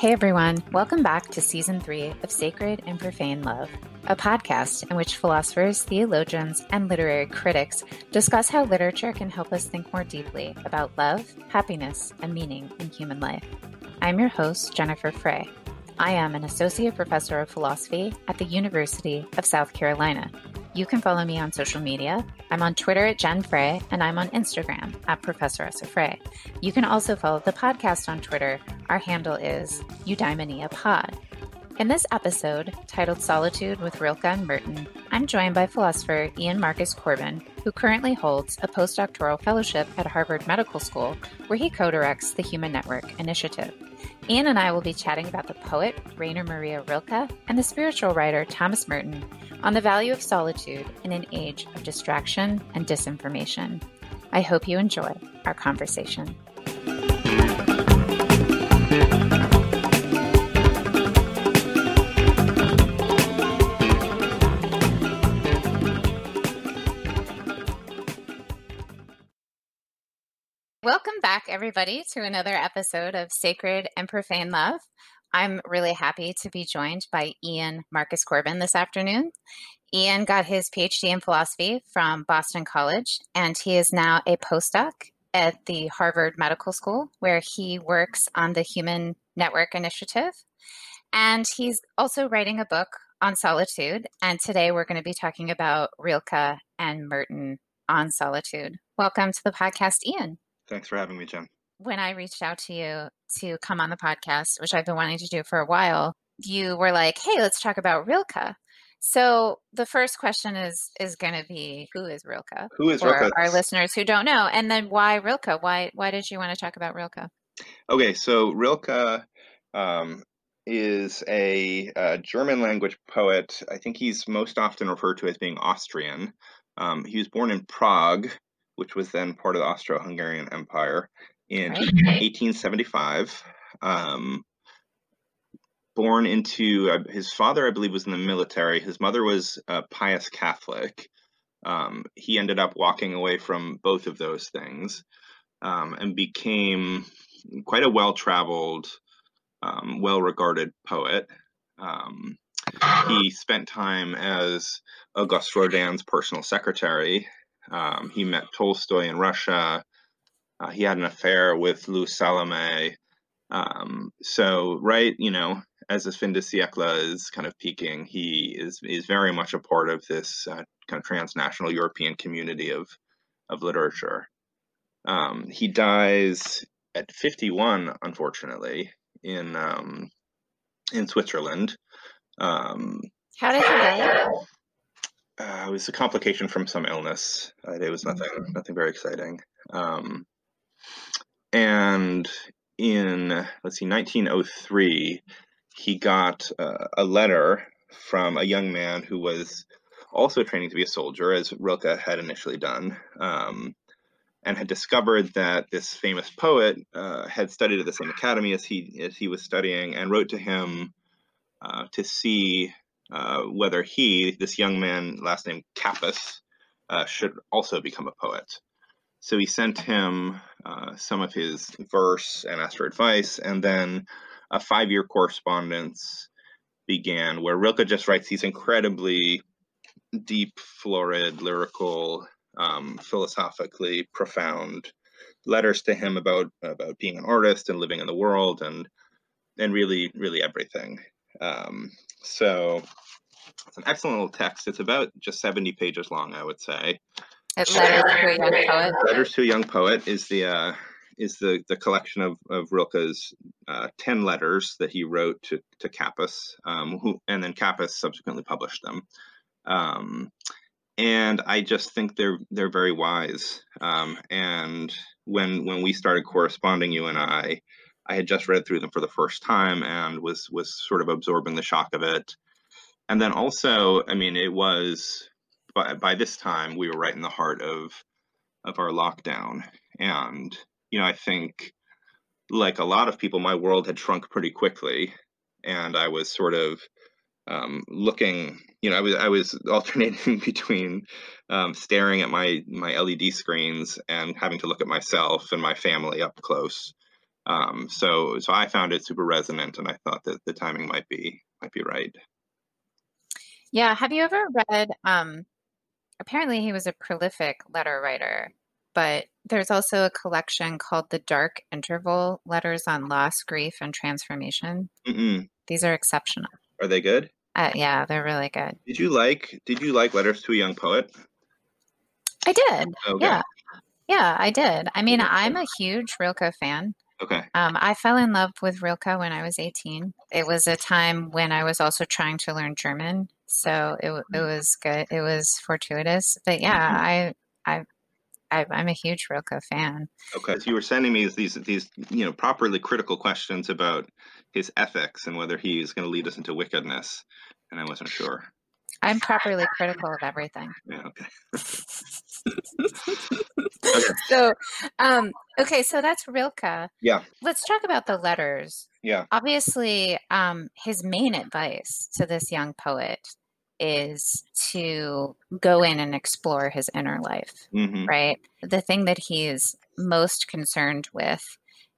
Hey everyone, welcome back to season three of Sacred and Profane Love, a podcast in which philosophers, theologians, and literary critics discuss how literature can help us think more deeply about love, happiness, and meaning in human life. I'm your host, Jennifer Frey. I am an associate professor of philosophy at the University of South Carolina. You can follow me on social media. I'm on Twitter at Jen Frey, and I'm on Instagram at Professor Essa Frey. You can also follow the podcast on Twitter. Our handle is Eudaimonia Pod. In this episode, titled Solitude with Rilke and Merton, I'm joined by philosopher Ian Marcus Corbin, who currently holds a postdoctoral fellowship at Harvard Medical School, where he co directs the Human Network Initiative. Ian and I will be chatting about the poet Rainer Maria Rilke and the spiritual writer Thomas Merton on the value of solitude in an age of distraction and disinformation. I hope you enjoy our conversation. Welcome back, everybody, to another episode of Sacred and Profane Love. I'm really happy to be joined by Ian Marcus Corbin this afternoon. Ian got his PhD in philosophy from Boston College, and he is now a postdoc at the Harvard Medical School, where he works on the Human Network Initiative. And he's also writing a book on solitude. And today we're going to be talking about Rilke and Merton on solitude. Welcome to the podcast, Ian. Thanks for having me, Jen. When I reached out to you to come on the podcast, which I've been wanting to do for a while, you were like, "Hey, let's talk about Rilke." So the first question is is going to be, who is Rilke? Who is for Rilke? Our listeners who don't know, and then why Rilke? Why why did you want to talk about Rilke? Okay, so Rilke um, is a, a, German language poet. I think he's most often referred to as being Austrian. Um, he was born in Prague, which was then part of the Austro-Hungarian Empire, in right. 1875. Um, born into uh, his father, I believe, was in the military. His mother was a pious Catholic. Um, he ended up walking away from both of those things um, and became quite a well traveled, um, well regarded poet. Um, he spent time as Auguste Rodin's personal secretary. Um, he met Tolstoy in Russia. Uh, he had an affair with Lou Salome. Um, so, right, you know, as the fin de siècle is kind of peaking, he is is very much a part of this uh, kind of transnational European community of of literature. Um, he dies at 51, unfortunately, in um, in Switzerland. Um, How did he die? Uh, it was a complication from some illness. Uh, it was nothing, Mm-hmm. nothing very exciting. Um, and in let's see, 1903, he got uh, a letter from a young man who was also training to be a soldier, as Rilke had initially done, um, and had discovered that this famous poet uh, had studied at the same academy as he as he was studying, and wrote to him uh, to see uh, whether he, this young man, last name Kappus, uh, should also become a poet. So he sent him uh, some of his verse and asked for advice, and then a five year correspondence began where Rilke just writes these incredibly deep, florid, lyrical, um, philosophically profound letters to him about about being an artist and living in the world and and really really everything. Um, so it's an excellent little text. It's about just 70 pages long, I would say. Letters to a young poet. Letters to a Young Poet is the uh, is the, the collection of, of Rilke's uh, 10 letters that he wrote to, to Kappus, um, who, and then Kappus subsequently published them. Um, and I just think they're they're very wise. Um, and when when we started corresponding, you and I, I had just read through them for the first time and was was sort of absorbing the shock of it. And then also, I mean, it was by by this time we were right in the heart of of our lockdown, and you know, I think like a lot of people, my world had shrunk pretty quickly, and I was sort of um, looking. You know, I was I was alternating between um, staring at my my LED screens and having to look at myself and my family up close. Um, so so I found it super resonant, and I thought that the timing might be might be right. Yeah. Have you ever read? Um, apparently, he was a prolific letter writer, but there's also a collection called The Dark Interval Letters on Loss, Grief, and Transformation. Mm-mm. These are exceptional. Are they good? Uh, yeah, they're really good. Did you like Did you like Letters to a Young Poet? I did. Okay. Yeah. Yeah, I did. I mean, I'm a huge Rilke fan. Okay. Um, I fell in love with Rilke when I was 18. It was a time when I was also trying to learn German, so it it was good. It was fortuitous, but yeah, I I, I I'm a huge Rilke fan. Okay. So you were sending me these these you know properly critical questions about his ethics and whether he's going to lead us into wickedness, and I wasn't sure. I'm properly critical of everything. Yeah. Okay. So, um, okay, so that's Rilke. Yeah. Let's talk about the letters. Yeah. Obviously, um, his main advice to this young poet is to go in and explore his inner life, hmm right? The thing that he's most concerned with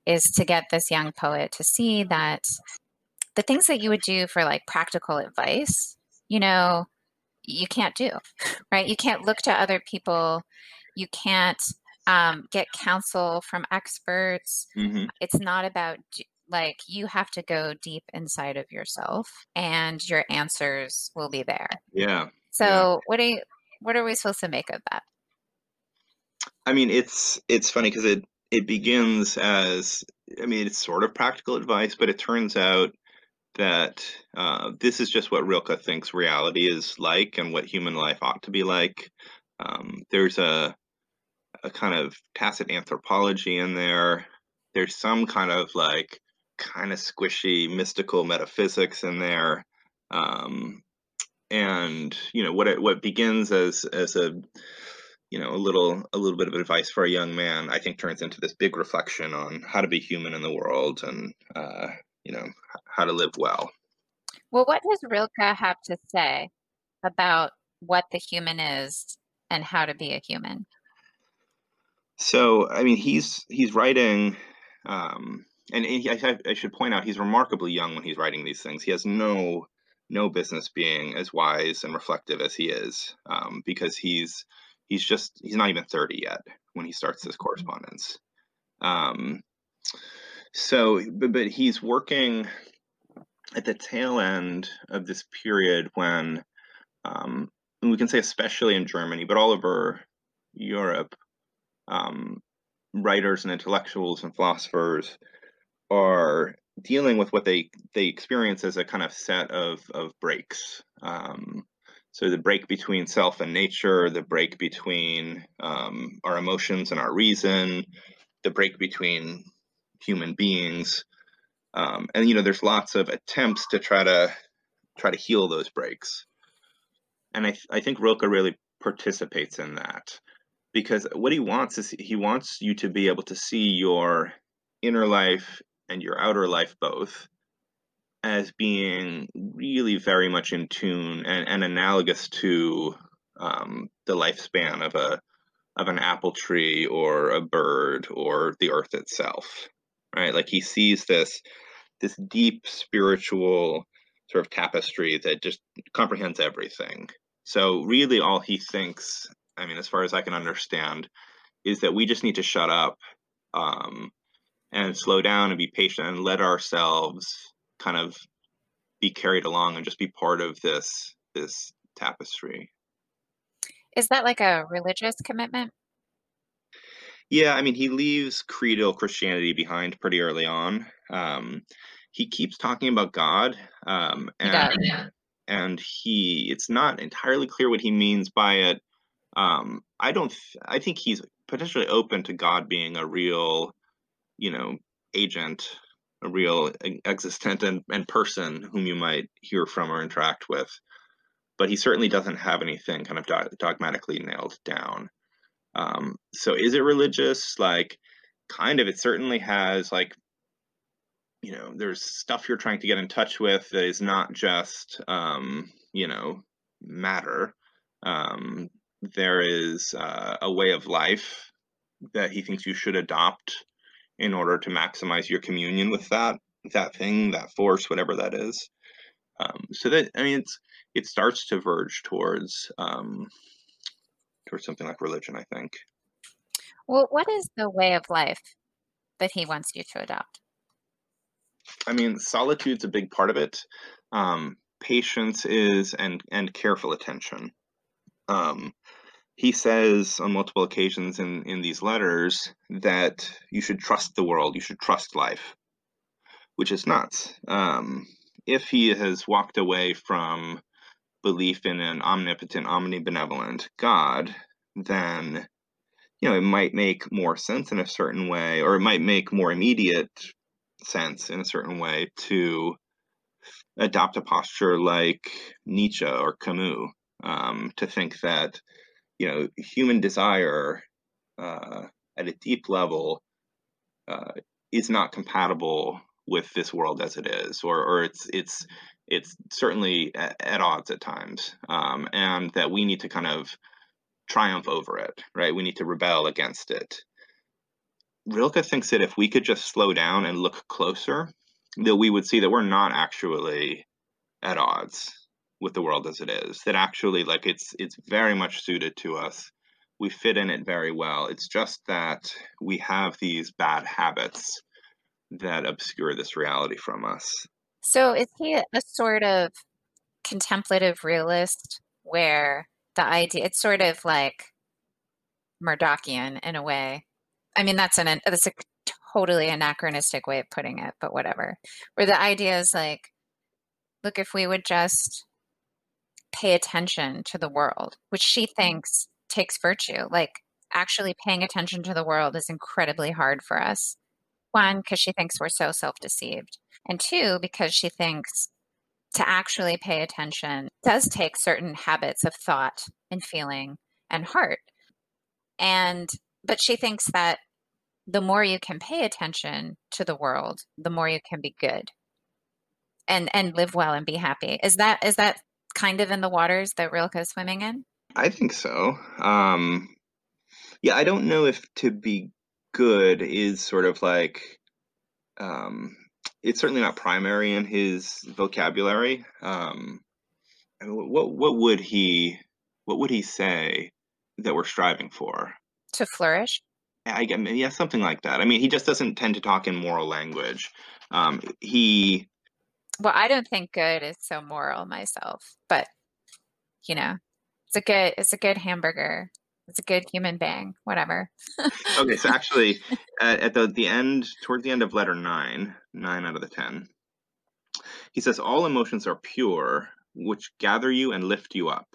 is to get this young poet to see that the things that you would do for like practical advice, you know, you can't do, right? You can't look to other people. You can't um, get counsel from experts. hmm It's not about like you have to go deep inside of yourself and your answers will be there. Yeah. So what are you, what are we supposed to make of that? I mean, it's it's funny because it it begins as I mean, it's sort of practical advice, but it turns out that uh, this is just what Rilke thinks reality is like and what human life ought to be like. Um, there's a a kind of tacit anthropology in there. There's some kind of like kind of squishy mystical metaphysics in there. Um, and you know what it what begins as as a you know a little a little bit of advice for a young man i think turns into this big reflection on how to be human in the world and uh, you know how to live well Well, what does Rilke have to say about what the human is and how to be a human? so i mean he's he's writing um and he, I, I should point out he's remarkably young when he's writing these things. He has no no business being as wise and reflective as he is um, because he's he's just he's not even 30 yet when he starts this correspondence. Um, so but, but he's working at the tail end of this period when um, and we can say especially in germany but all over europe um, writers and intellectuals and philosophers are dealing with what they they experience as a kind of set of of breaks. Um, so the break between self and nature the break between um, our emotions and our reason the break between human beings. Um, and you know there's lots of attempts to try to try to heal those breaks. And i, th- I think rilke really participates in that because what he wants is he wants you to be able to see your inner life and your outer life both as being really very much in tune and, and analogous to um, the lifespan of a of an apple tree or a bird or the earth itself right? Like he sees this this deep spiritual sort of tapestry that just comprehends everything. So really all he thinks i mean as far as i can understand is that we just need to shut up um, and slow down and be patient and let ourselves kind of be carried along and just be part of this this tapestry Is that like a religious commitment? yeah i mean he leaves creedal christianity behind pretty early on um, he keeps talking about god um, He and does. Yeah. and he it's not entirely clear what he means by it um, i don't i think he's potentially open to god being a real you know agent a real existent and, and person whom you might hear from or interact with. But he certainly doesn't have anything kind of do- dogmatically nailed down. Um, so is it religious? Like kind of it certainly has like you know there's stuff you're trying to get in touch with that is not just um, you know matter. Um, there is uh, a way of life that he thinks you should adopt in order to maximize your communion with that that thing, that force, whatever that is. Um, so that I mean, it's it starts to verge towards um, towards something like religion. I think. Well, what is the way of life that he wants you to adopt? I mean, solitude's a big part of it. Um, patience is and and careful attention. Um, he says on multiple occasions in in these letters that you should trust the world, you should trust life, which is nuts. Um, if he has walked away from belief in an omnipotent, omnibenevolent God, then you know it might make more sense in a certain way, or it might make more immediate sense in a certain way to adopt a posture like Nietzsche or Camus, um, to think that you know human desire uh, at a deep level uh, is not compatible with this world as it is, or or it's it's it's certainly at, at odds at times, um, and that we need to kind of triumph over it, right? We need to rebel against it. Rilke thinks that if we could just slow down and look closer, that we would see that we're not actually at odds with the world as it is. That actually, like it's it's very much suited to us. We fit in it very well. It's just that we have these bad habits that obscure this reality from us. So is he a sort of contemplative realist where the idea it's sort of like Murdochian in a way. I mean that's an that's a totally anachronistic way of putting it, but whatever. Where the idea is like, look, if we would just pay attention to the world, which she mm-hmm. thinks takes virtue, like actually paying attention to the world is incredibly hard for us. One, because she thinks we're so self deceived. And two, because she thinks to actually pay attention does take certain habits of thought and feeling and heart. And, but she thinks that the more you can pay attention to the world, the more you can be good and and live well and be happy. Is that is that kind of in the waters that Rilke is swimming in? I think so. Um, yeah, I don't know if to be good is sort of like um, it's certainly not primary in his vocabulary. Um, what what would he what would he say that we're striving for? To flourish. I yeah, something like that. I mean, he just doesn't tend to talk in moral language. Um, he. Well, I don't think good is so moral myself, but you know, it's a good it's a good hamburger. It's a good human being. Whatever. okay, so actually, at, at the the end, towards the end of letter nine, nine out of the ten, he says all emotions are pure, which gather you and lift you up.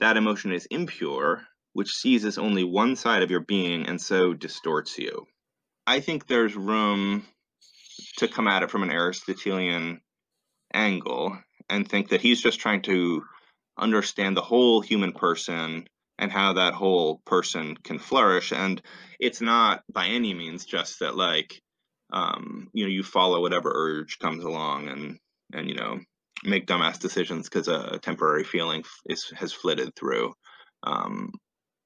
That emotion is impure, which seizes only one side of your being and so distorts you. I think there's room to come at it from an Aristotelian angle and think that he's just trying to understand the whole human person and how that whole person can flourish. And it's not by any means just that, like, um, you know, you follow whatever urge comes along and, and, you know, make dumbass decisions because a temporary feeling is, has flitted through. Um,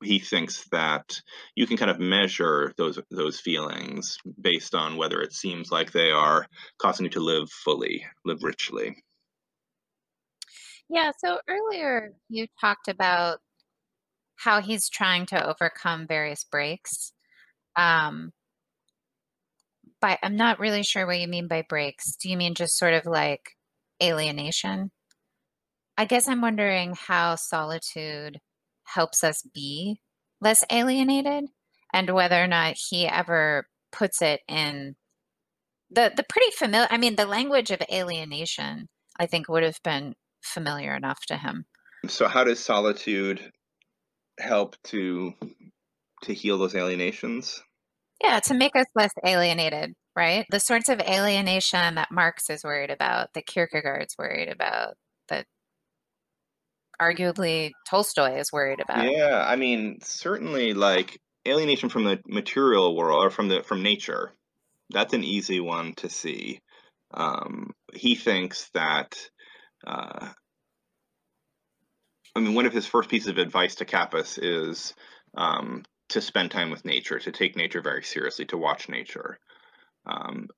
he thinks that you can kind of measure those those feelings based on whether it seems like they are causing you to live fully, live richly. Yeah, so earlier you talked about how he's trying to overcome various breaks. Um, but I'm not really sure what you mean by breaks. Do you mean just sort of like alienation? I guess I'm wondering how solitude helps us be less alienated and whether or not he ever puts it in the the pretty familiar I mean the language of alienation I think would have been familiar enough to him. So how does solitude help to to heal those alienations? Yeah, to make us less alienated, right? The sorts of alienation that Marx is worried about, that Kierkegaard's worried about, arguably Tolstoy is worried about. Yeah, I mean, certainly like alienation from the material world or from the from nature. That's an easy one to see. Um, he thinks that. Uh, I mean, one of his first pieces of advice to Kappus is um, to spend time with nature, to take nature very seriously, to watch nature. Um,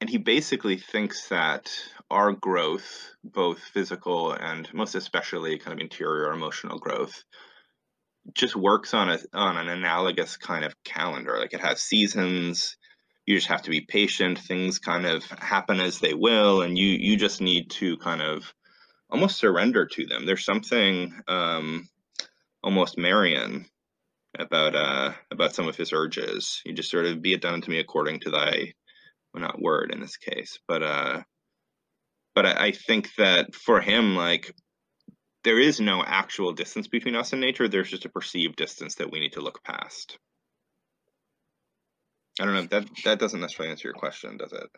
and he basically thinks that our growth, both physical and most especially kind of interior emotional growth, just works on a on an analogous kind of calendar. Like it has seasons. You just have to be patient. Things kind of happen as they will, and you you just need to kind of almost surrender to them. There's something um, almost Marian about uh about some of his urges. You just sort of be it done to me according to thy well not word in this case, but uh but I, I think that for him, like there is no actual distance between us and nature. There's just a perceived distance that we need to look past. I don't know. That that doesn't necessarily answer your question, does it?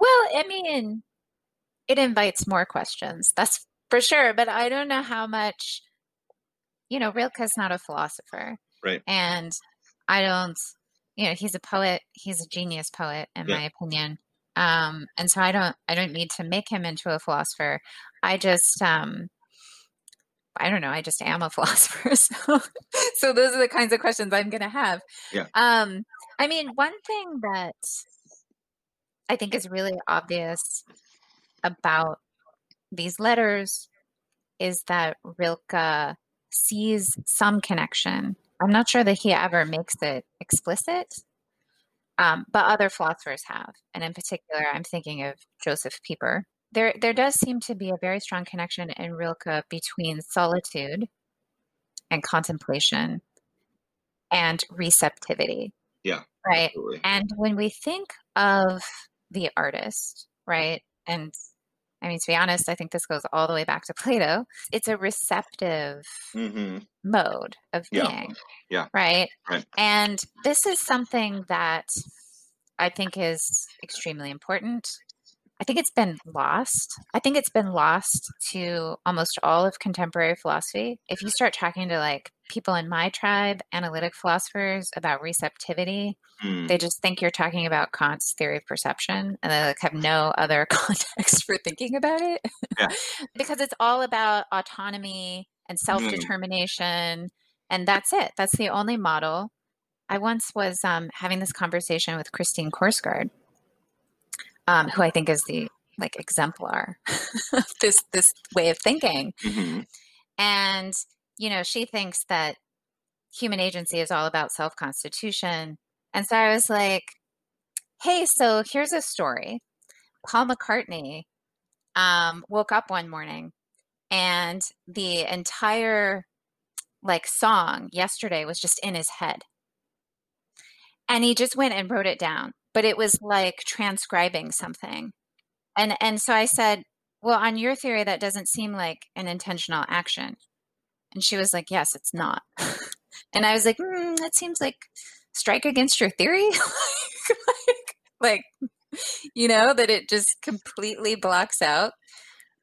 Well, I mean, it invites more questions. That's for sure. But I don't know how much. You know, Rilke's not a philosopher, right? And I don't. You know, he's a poet. He's a genius poet, in yeah. my opinion. Um, and so I don't. I don't need to make him into a philosopher. I just. Um, I don't know. I just am a philosopher. So, so those are the kinds of questions I'm going to have. Yeah. Um, I mean, one thing that I think is really obvious about these letters is that Rilke sees some connection. I'm not sure that he ever makes it explicit, um, but other philosophers have. And in particular, I'm thinking of Josef Pieper, there there does seem to be a very strong connection in Rilke between solitude and contemplation and receptivity. Yeah. Right. Absolutely. And when we think of the artist, right? And I mean, to be honest, I think this goes all the way back to Plato. It's a receptive mm-hmm. mode of being. Yeah. Right? right. And this is something that I think is extremely important I think it's been lost. I think it's been lost to almost all of contemporary philosophy. If you start talking to like people in my tribe, analytic philosophers about receptivity, mm. they just think you're talking about Kant's theory of perception and they like have no other context for thinking about it. Yeah. because it's all about autonomy and hmm. self-determination mm. and that's it. That's the only model. I once was um, having this conversation with Christine Korsgaard um, who I think is the like exemplar of this this way of thinking. Mm-hmm. And you know, she thinks that human agency is all about self constitution. And so I was like, "Hey, so here's a story. Paul McCartney um, woke up one morning, and the entire like song yesterday was just in his head." And he just went and wrote it down but it was like transcribing something. And and so I said, "Well, on your theory that doesn't seem like an intentional action." And she was like, "Yes, it's not." and I was like, mm, "That seems like strike against your theory." like, like you know that it just completely blocks out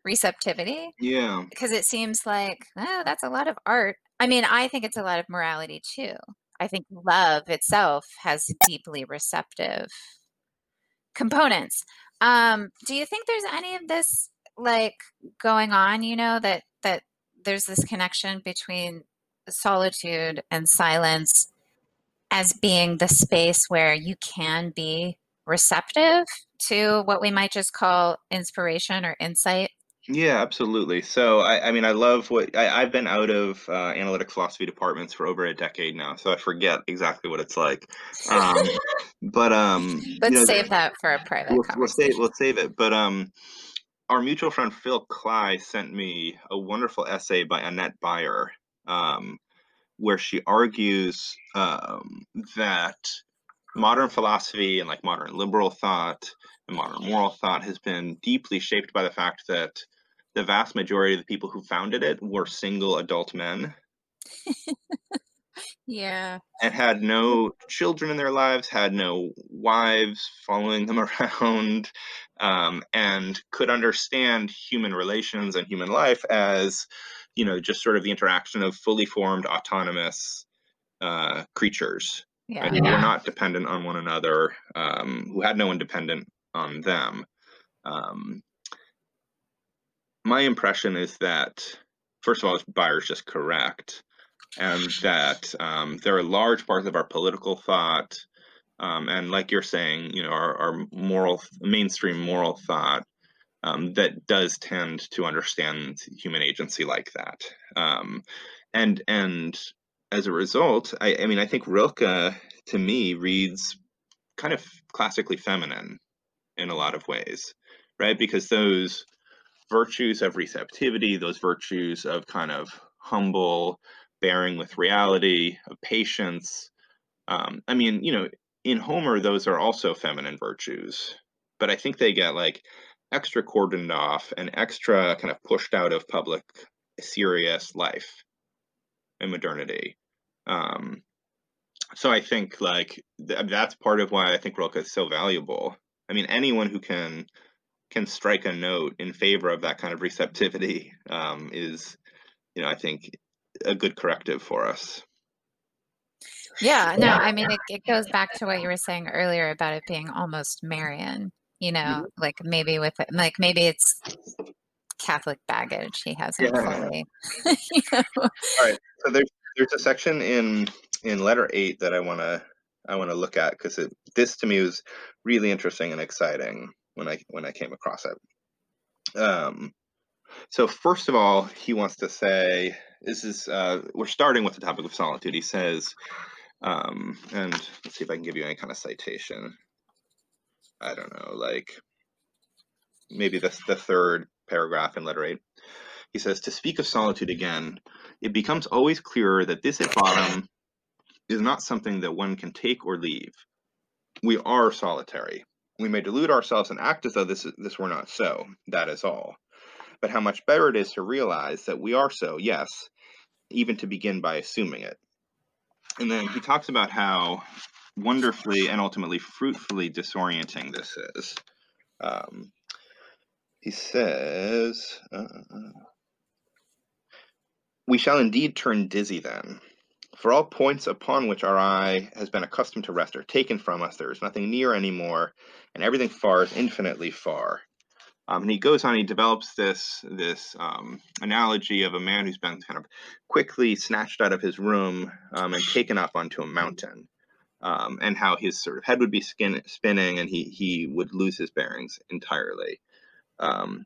receptivity. Yeah. Because it seems like, oh, that's a lot of art. I mean, I think it's a lot of morality too. I think love itself has deeply receptive components. Um, do you think there's any of this like going on, you know, that that there's this connection between solitude and silence as being the space where you can be receptive to what we might just call inspiration or insight yeah, absolutely. So, I, I mean, I love what I, I've been out of uh, analytic philosophy departments for over a decade now, so I forget exactly what it's like. Um, but um, let's you know, save that for a private. We'll, we'll save we'll save it. But um, our mutual friend Phil Klay sent me a wonderful essay by Annette Baier, um, where she argues um, that modern philosophy and like modern liberal thought and modern moral thought has been deeply shaped by the fact that the vast majority of the people who founded it were single adult men. yeah. And had no children in their lives, had no wives following them around, um, and could understand human relations and human life as, you know, just sort of the interaction of fully formed autonomous uh, creatures. Yeah. Right? Who were not dependent on one another, um, who had no one dependent on them. Um, my impression is that first of all, Baier's just correct. and that um, there are large parts of our political thought, um, and like you're saying, you know, our, our moral, mainstream moral thought um, that does tend to understand human agency like that. Um, and and as a result, I, I mean, I think Rilke to me reads kind of classically feminine in a lot of ways, right? Because those virtues of receptivity, those virtues of kind of humble bearing with reality, of patience. Um, I mean, you know, in Homer, those are also feminine virtues, but I think they get like extra cordoned off and extra kind of pushed out of public serious life and modernity. Um, so I think like th- that's part of why I think Rilke is so valuable. I mean, anyone who can can strike a note in favor of that kind of receptivity um, is, you know, I think a good corrective for us. Yeah, no, I mean, it, it goes back to what you were saying earlier about it being almost Marian, you know, mm-hmm. like maybe with it, like maybe it's Catholic baggage he hasn't yeah. fully. you know? All right, so there's there's a section in in letter eight that I want to I want to look at because this to me was really interesting and exciting when I when I came across it. Um, so first of all, he wants to say this is uh, we're starting with the topic of solitude. He says, um, and let's see if I can give you any kind of citation. I don't know, like maybe the the third paragraph in letter eight. He says, to speak of solitude again, it becomes always clearer that this at bottom is not something that one can take or leave. We are solitary. We may delude ourselves and act as though this, this were not so. That is all. But how much better it is to realize that we are so, yes, even to begin by assuming it. And then he talks about how wonderfully and ultimately fruitfully disorienting this is. Um, he says, uh, We shall indeed turn dizzy then, for all points upon which our eye has been accustomed to rest are taken from us. There is nothing near anymore, and everything far is infinitely far. Um, and he goes on. He develops this this um, analogy of a man who's been kind of quickly snatched out of his room um, and taken up onto a mountain, um, and how his sort of head would be skin, spinning, and he he would lose his bearings entirely. Um,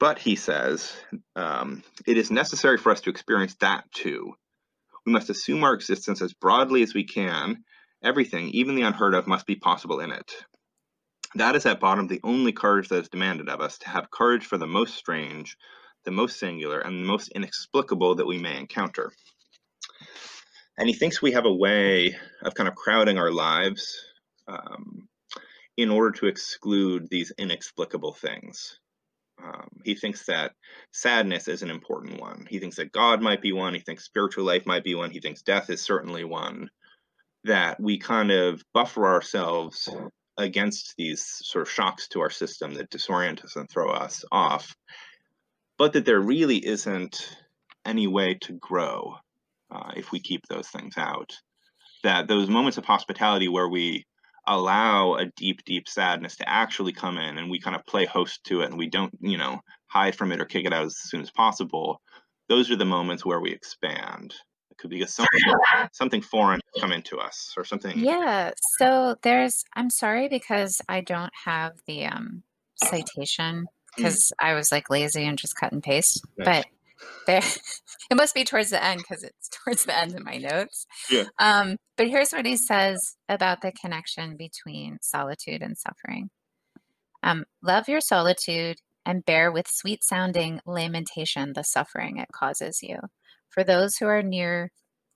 but he says um, it is necessary for us to experience that too we must assume our existence as broadly as we can. Everything, even the unheard of, must be possible in it. That is at bottom the only courage that is demanded of us to have courage for the most strange, the most singular, and the most inexplicable that we may encounter. And he thinks we have a way of kind of crowding our lives um, in order to exclude these inexplicable things. Um, he thinks that sadness is an important one. He thinks that God might be one. He thinks spiritual life might be one. He thinks death is certainly one. That we kind of buffer ourselves against these sort of shocks to our system that disorient us and throw us off, but that there really isn't any way to grow uh, if we keep those things out. That those moments of hospitality where we allow a deep, deep sadness to actually come in and we kind of play host to it and we don't, you know, hide from it or kick it out as soon as possible, those are the moments where we expand. Could be something, something foreign come into us or something. Yeah. So there's, I'm sorry because I don't have the um, citation because mm. I was like lazy and just cut and paste. Nice. But there it must be towards the end because it's towards the end of my notes yeah um, but here's what he says about the connection between solitude and suffering um, love your solitude and bear with sweet sounding lamentation the suffering it causes you for those who are near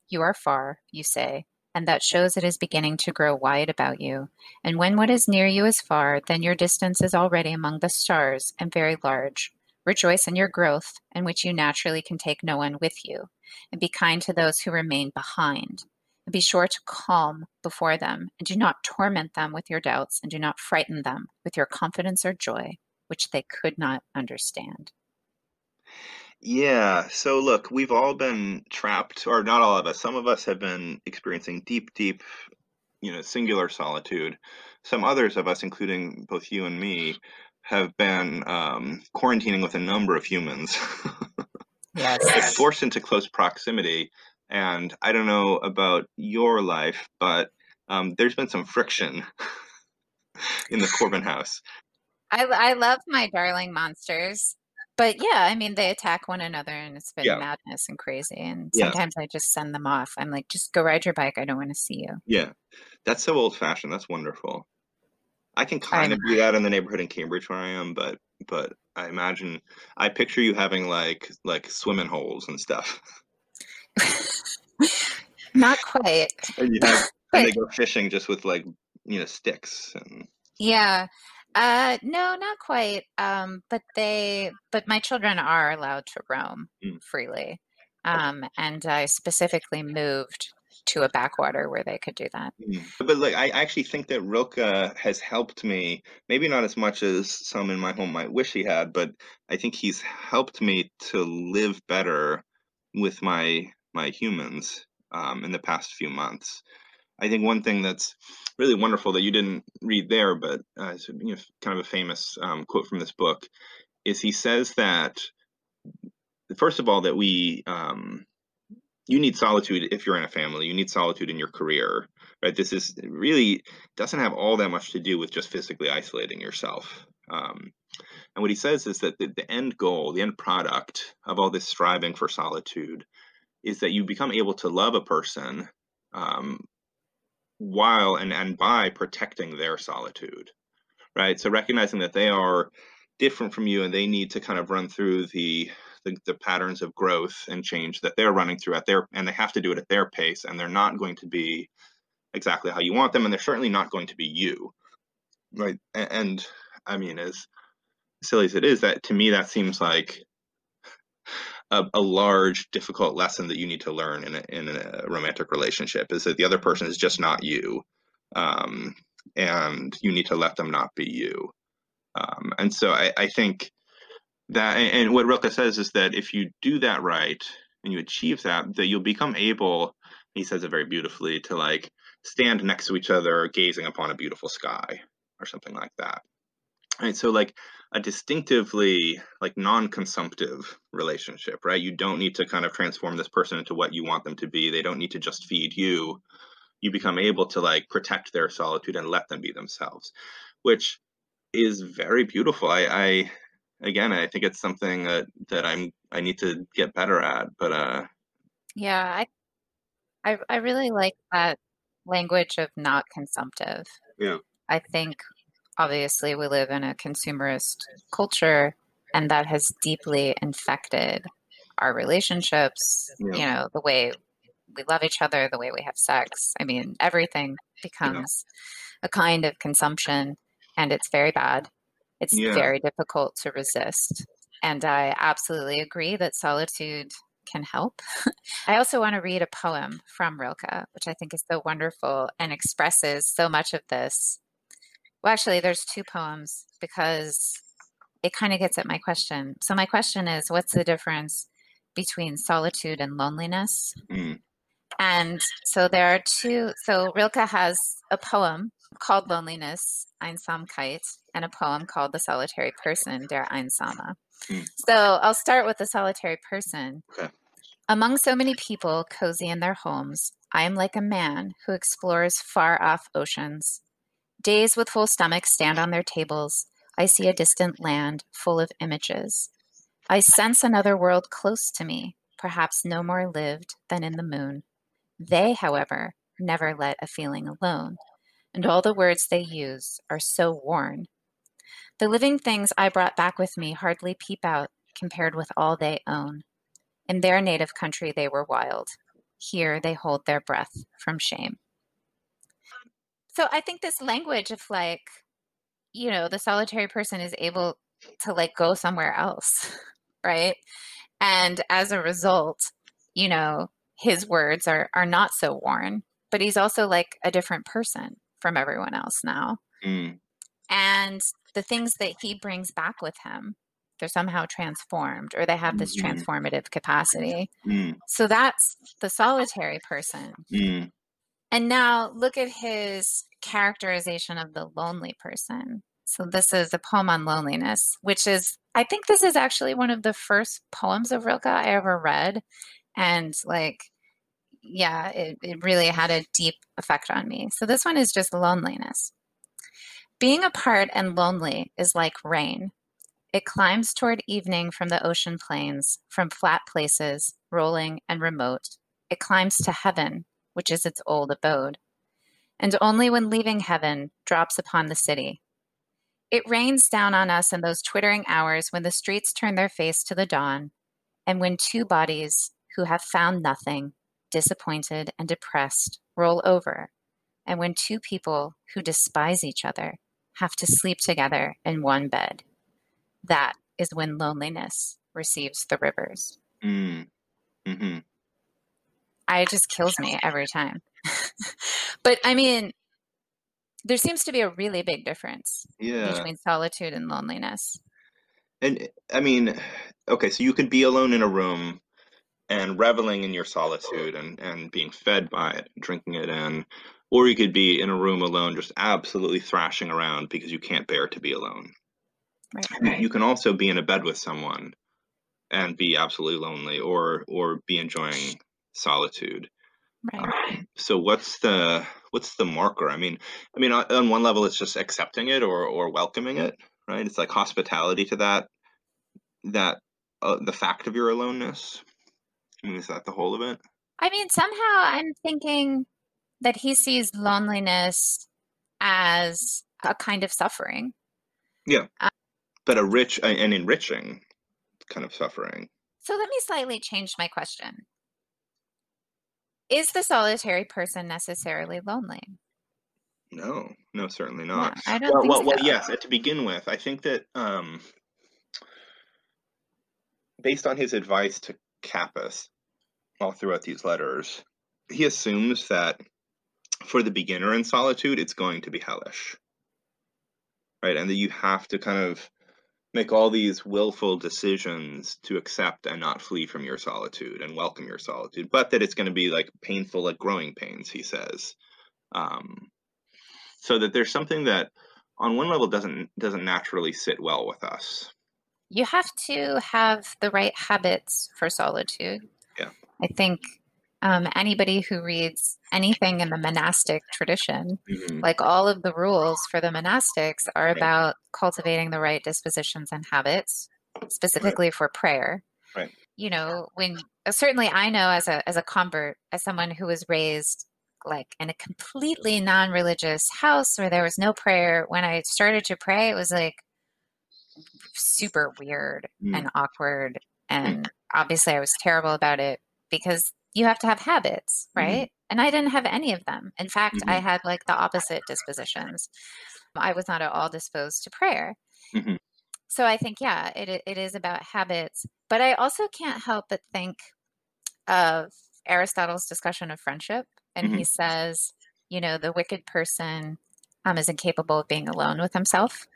you are far you say and that shows it is beginning to grow wide about you. And when what is near you is far, then your distance is already among the stars and very large. Rejoice in your growth, in which you naturally can take no one with you, and be kind to those who remain behind. And be sure to calm before them, and do not torment them with your doubts, and do not frighten them with your confidence or joy, which they could not understand. Yeah. So look, we've all been trapped, or not all of us. Some of us have been experiencing deep, deep, you know, singular solitude. Some others of us, including both you and me, have been um, quarantining with a number of humans. yes. forced into close proximity, And I don't know about your life, but um, there's been some friction in the Corbin house. I, I love my darling monsters. But yeah, I mean, they attack one another and it's been Yeah. madness and crazy. And Yeah. sometimes I just send them off. I'm like, just go ride your bike. I don't want to see you. Yeah, that's so old fashioned. That's wonderful. I can kind I'm- of do that in the neighborhood in Cambridge where I am, but but I imagine I picture you having like like swimming holes and stuff. Not quite. And you have and they go fishing just with like you know sticks and yeah. Uh no, not quite. Um, but they but my children are allowed to roam Mm. freely. Um, and I specifically moved to a backwater where they could do that. Mm. But look, I actually think that Rilke has helped me, maybe not as much as some in my home might wish he had, but I think he's helped me to live better with my my humans um, in the past few months. I think one thing that's really wonderful that you didn't read there, but uh, you know, kind of a famous um, quote from this book, is he says that first of all that we um, you need solitude if you're in a family. You need solitude in your career, right? This is really doesn't have all that much to do with just physically isolating yourself. Um, and what he says is that the, the end goal, the end product of all this striving for solitude, is that you become able to love a person um, while and and by protecting their solitude, right? So recognizing that they are different from you and they need to kind of run through the the, the patterns of growth and change that they're running through at their and they have to do it at their pace and they're not going to be exactly how you want them and they're certainly not going to be you right and, and i mean as silly as it is that to me that seems like a, a large difficult lesson that you need to learn in a, in a romantic relationship is that the other person is just not you um, and you need to let them not be you um, and so I, I think that and what Rilke says is that if you do that right and you achieve that, that you'll become able, he says it very beautifully, to like stand next to each other, gazing upon a beautiful sky or something like that. Right. So like a distinctively like non-consumptive relationship, right? You don't need to kind of transform this person into what you want them to be. They don't need to just feed you. You become able to like protect their solitude and let them be themselves, which is very beautiful. I, I again, I think it's something that that I'm I need to get better at. But uh, Yeah, I I I really like that language of not consumptive. Yeah. I think obviously we live in a consumerist culture and that has deeply infected our relationships, Yeah. you know, the way we love each other, the way we have sex. I mean, everything becomes a kind of consumption and it's very bad. It's Yeah. very difficult to resist. And I absolutely agree that solitude can help. I also want to read a poem from Rilke, which I think is so wonderful and expresses so much of this. Well, actually, there's two poems because it kind of gets at my question. So, my question is what's the difference between solitude and loneliness? mm, And so there are two. So Rilke has a poem called Loneliness, Einsamkeit, and a poem called The Solitary Person, Der Einsame. Hmm. So I'll start with The Solitary Person. Okay. Among so many people cozy in their homes, I am like a man who explores far off oceans. Days with full stomachs stand on their tables. I see a distant land full of images. I sense another world close to me, perhaps no more lived than in the moon. They, however, never let a feeling alone, and all the words they use are so worn. The living things I brought back with me hardly peep out compared with all they own. In their native country, they were wild. Here, they hold their breath from shame. So I think this language of like, you know, the solitary person is able to like go somewhere else, right? And as a result, you know, his words are are not so worn, but he's also like a different person from everyone else now. mm, And the things that he brings back with him, they're somehow transformed or they have this Mhm. transformative capacity. mm, So that's the solitary person. mm, And now look at his characterization of the lonely person. So this is a poem on loneliness, which is I think this is actually one of the first poems of Rilke I ever read. And like yeah, it, it really had a deep effect on me. So this one is just loneliness. Being apart and lonely is like rain. It climbs toward evening from the ocean plains, from flat places, rolling and remote. It climbs to heaven, which is its old abode. And only when leaving heaven drops upon the city. It rains down on us in those twittering hours when the streets turn their face to the dawn, and when two bodies who have found nothing disappointed and depressed, roll over, and when two people who despise each other have to sleep together in one bed. That is when loneliness receives the rivers. Mm. Mm-hmm. I just kills me every time. but I mean, there seems to be a really big difference yeah. between solitude and loneliness. And I mean, okay, so you could be alone in a room and reveling in your solitude and, and being fed by it, drinking it in. Or you could be in a room alone, just absolutely thrashing around because you can't bear to be alone. Right. You can also be in a bed with someone and be absolutely lonely or or be enjoying solitude. Right. Um, so what's the what's the marker? I mean, I mean, on, on one level, it's just accepting it or or welcoming it, right? It's like hospitality to that that uh, the fact of your aloneness. I mean, is that the whole of it? I mean, somehow I'm thinking that he sees loneliness as a kind of suffering. Yeah. Um, but a rich and enriching kind of suffering. So let me slightly change my question. Is the solitary person necessarily lonely? No, no, certainly not. I don't well, think well, so. well, yes. To begin with, I think that um, based on his advice to Kappus, all throughout these letters, he assumes that for the beginner in solitude, it's going to be hellish. Right? And that you have to kind of make all these willful decisions to accept and not flee from your solitude and welcome your solitude, but that it's going to be like painful, like growing pains, he says. Um, so that there's something that on one level doesn't doesn't naturally sit well with us. You have to have the right habits for solitude. Yeah. I think um, anybody who reads anything in the monastic tradition, mm-hmm. like all of the rules for the monastics are right. about cultivating the right dispositions and habits, specifically right. for prayer. Right. You know, when certainly I know as a as a convert, as someone who was raised like in a completely non-religious house where there was no prayer, when I started to pray, it was like super weird mm. and awkward and obviously I was terrible about it because you have to have habits, right? Mm-hmm. And I didn't have any of them. In fact, mm-hmm. I had like the opposite dispositions. I was not at all disposed to prayer. Mm-hmm. So I think, yeah, it, it is about habits. But I also can't help but think of Aristotle's discussion of friendship. And he says, you know, the wicked person um, is incapable of being alone with himself,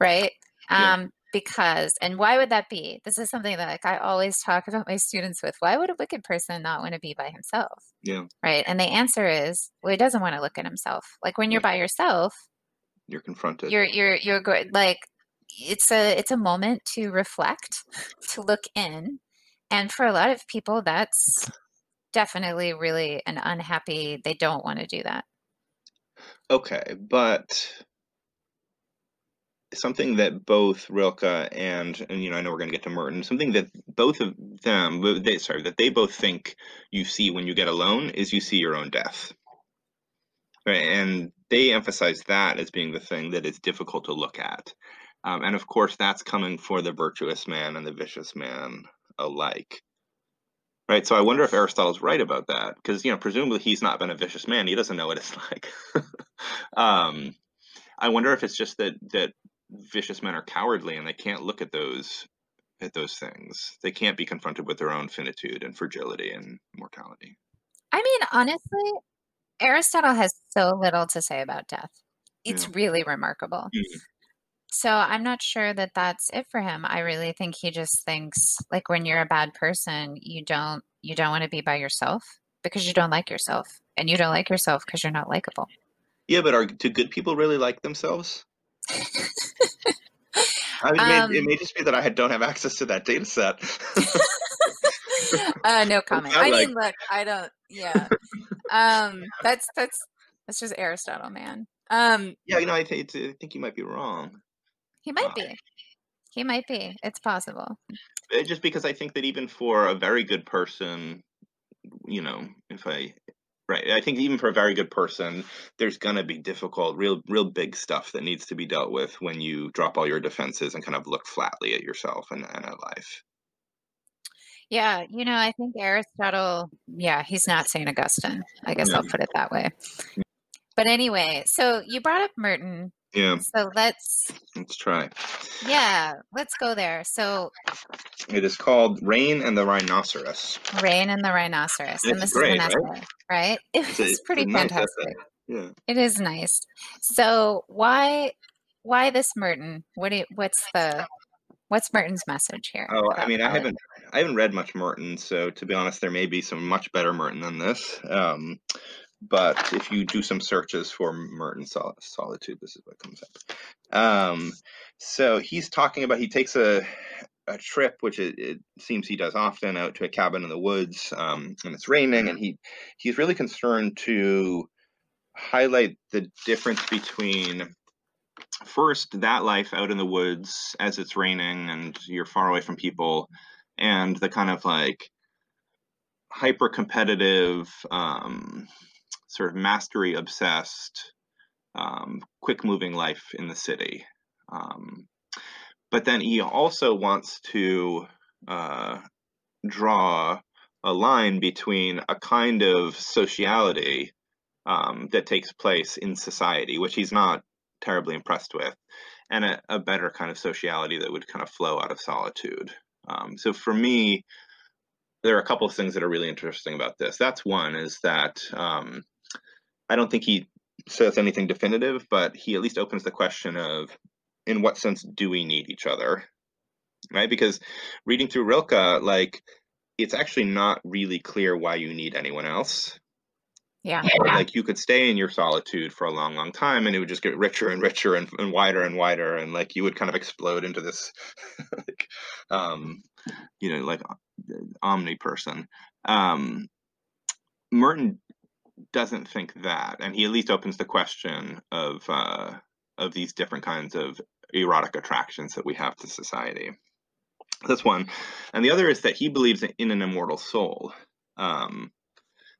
right? Yeah. Because and why would that be? This is something that like i always talk about my students with why would a wicked person not want to be by himself? Yeah. Right? And the answer is well he doesn't want to look at himself. Like when you're by yourself you're confronted. you're you're you're good like it's a it's a moment to reflect to look in and for a lot of people that's definitely really an unhappy they don't want to do that. Okay but something that both Rilke and and you know I know we're going to get to Merton something that both of them they sorry that they both think you see when you get alone is you see your own death. Right and they emphasize that as being the thing that is difficult to look at. Um, and of course that's coming for the virtuous man and the vicious man alike. Right so I wonder if Aristotle's right about that because you know presumably he's not been a vicious man he doesn't know what it's like. Um I wonder if it's just that that vicious men are cowardly and they can't look at those at those things. They can't be confronted with their own finitude and fragility and mortality. I mean, honestly, Aristotle has so little to say about death. It's Yeah. really remarkable. Mhm. So I'm not sure that that's it for him. I really think he just thinks like when you're a bad person, you don't you don't want to be by yourself because you don't like yourself, and you don't like yourself because you're not likable. Yeah, but are do good people really like themselves? I mean, it, Um, may, it may just be that I don't have access to that data set. uh, no comment. sound I like- mean, look, I don't. yeah. Um, that's that's that's just Aristotle, man. Um, yeah, you know, I, th- I think you might be wrong. He might uh, be. He might be. It's possible. Just because I think that even for a very good person, you know, if I right, I think even for a very good person, there's gonna be difficult, real, real big stuff that needs to be dealt with when you drop all your defenses and kind of look flatly at yourself and, and at life. Yeah, you know, I think Aristotle, yeah, he's not St. Augustine. I guess yeah. I'll put it that way. But anyway, so you brought up Merton. Yeah. So let's let's try. Yeah, let's go there. So it is called Rain and the Rhinoceros. Rain and the Rhinoceros. And, and this great, is Vanessa, right? right? It's, it's pretty it's fantastic. Nice yeah. It is nice. So why why this Merton? What do you, what's the what's Merton's message here? Oh, I mean, I haven't I haven't read much Merton, so to be honest, there may be some much better Merton than this. Um, but if you do some searches for Merton Sol- Solitude, this is what comes up. Um, so he's talking about he takes a a trip, which it, it, seems he does often, out to a cabin in the woods, um, and it's raining, and he he's really concerned to highlight the difference between first that life out in the woods as it's raining and you're far away from people, and the kind of like hyper competitive um, sort of mastery obsessed, um, quick moving life in the city. Um, but then he also wants to uh, draw a line between a kind of sociality um, that takes place in society, which he's not terribly impressed with, and a, a, better kind of sociality that would kind of flow out of solitude. Um, so for me, there are a couple of things that are really interesting about this. That's one is that um, I don't think he says anything definitive, but he at least opens the question of in what sense do we need each other? Right? Because reading through Rilke, like it's actually not really clear why you need anyone else. Yeah. Like you could stay in your solitude for a long, long time and it would just get richer and richer and, and wider and wider. And like you would kind of explode into this, like, um, you know, like omni person. Um, Merton doesn't think that, and he at least opens the question of uh, of these different kinds of erotic attractions that we have to society. That's one, and the other is that he believes in an immortal soul. Um,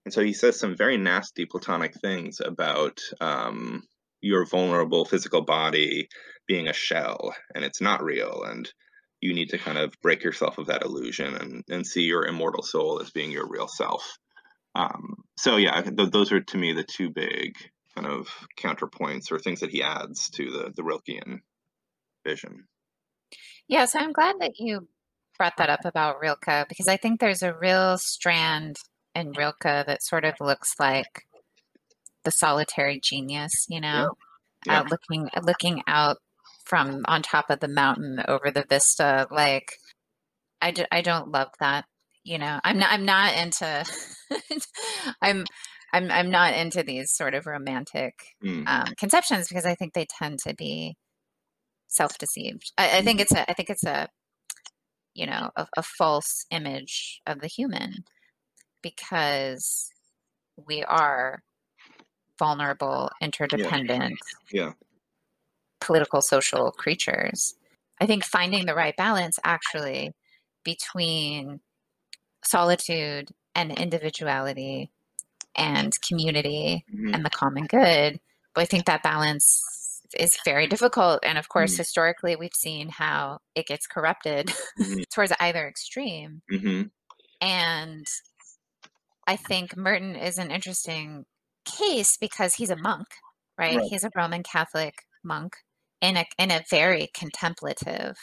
and so he says some very nasty Platonic things about um, your vulnerable physical body being a shell and it's not real, and you need to kind of break yourself of that illusion and, and see your immortal soul as being your real self. Um, so yeah, th- those are to me the two big kind of counterpoints or things that he adds to the the Rilkean vision. Yeah, so I'm glad that you brought that up about Rilke because I think there's a real strand in Rilke that sort of looks like the solitary genius, you know, yeah. Yeah. Uh, looking looking out from on top of the mountain over the vista. Like, I, d- I don't love that you know i'm not i'm not into i'm i'm i'm not into these sort of romantic mm. um, conceptions because i think they tend to be self-deceived I, I, think it's a i think it's a you know a, a false image of the human because we are vulnerable interdependent yeah. yeah. political social creatures i think finding the right balance actually between solitude and individuality and community mm-hmm. and the common good. But I think that balance is very difficult. And of course, mm-hmm. historically, we've seen how it gets corrupted mm-hmm. towards either extreme. Mm-hmm. And I think Merton is an interesting case because he's a monk, right? right? He's a Roman Catholic monk in a in a very contemplative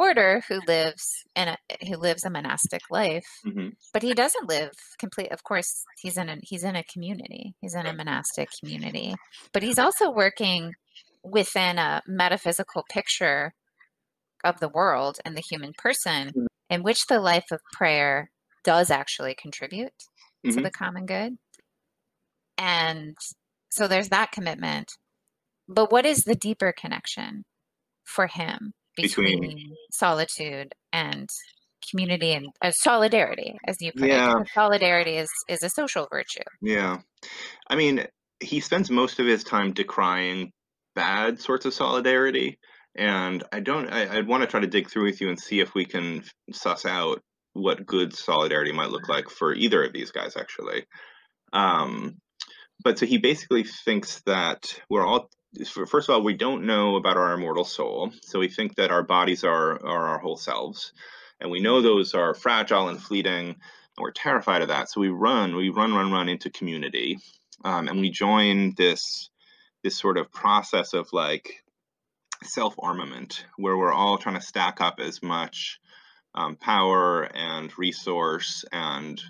order who lives in a who lives a monastic life mm-hmm. but he doesn't live complete of course he's in a he's in a community he's in a monastic community but he's also working within a metaphysical picture of the world and the human person mm-hmm. in which the life of prayer does actually contribute mm-hmm. to the common good and so there's that commitment but what is the deeper connection for him between, between solitude and community and uh, solidarity, as you put Yeah. it. Solidarity is is a social virtue. Yeah. I mean, he spends most of his time decrying bad sorts of solidarity. And I don't, I, I'd want to try to dig through with you and see if we can suss out what good solidarity might look like for either of these guys, actually. Um, but so he basically thinks that we're all, first of all, we don't know about our immortal soul. So we think that our bodies are, are our whole selves. And we know those are fragile and fleeting. And we're terrified of that. So we run, we run, run, run into community. Um, and we join this, this sort of process of like self armament where we're all trying to stack up as much um, power and resource and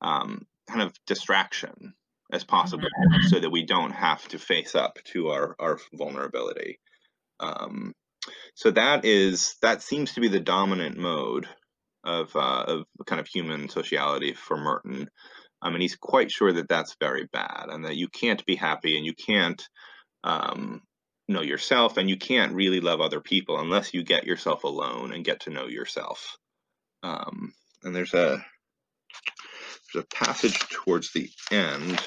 um, kind of distraction as possible so that we don't have to face up to our, our vulnerability. Um, so that is that seems to be the dominant mode of uh, of kind of human sociality for Merton. I mean, he's quite sure that that's very bad, and that you can't be happy and you can't um, know yourself, and you can't really love other people unless you get yourself alone and get to know yourself. Um, and there's a a passage towards the end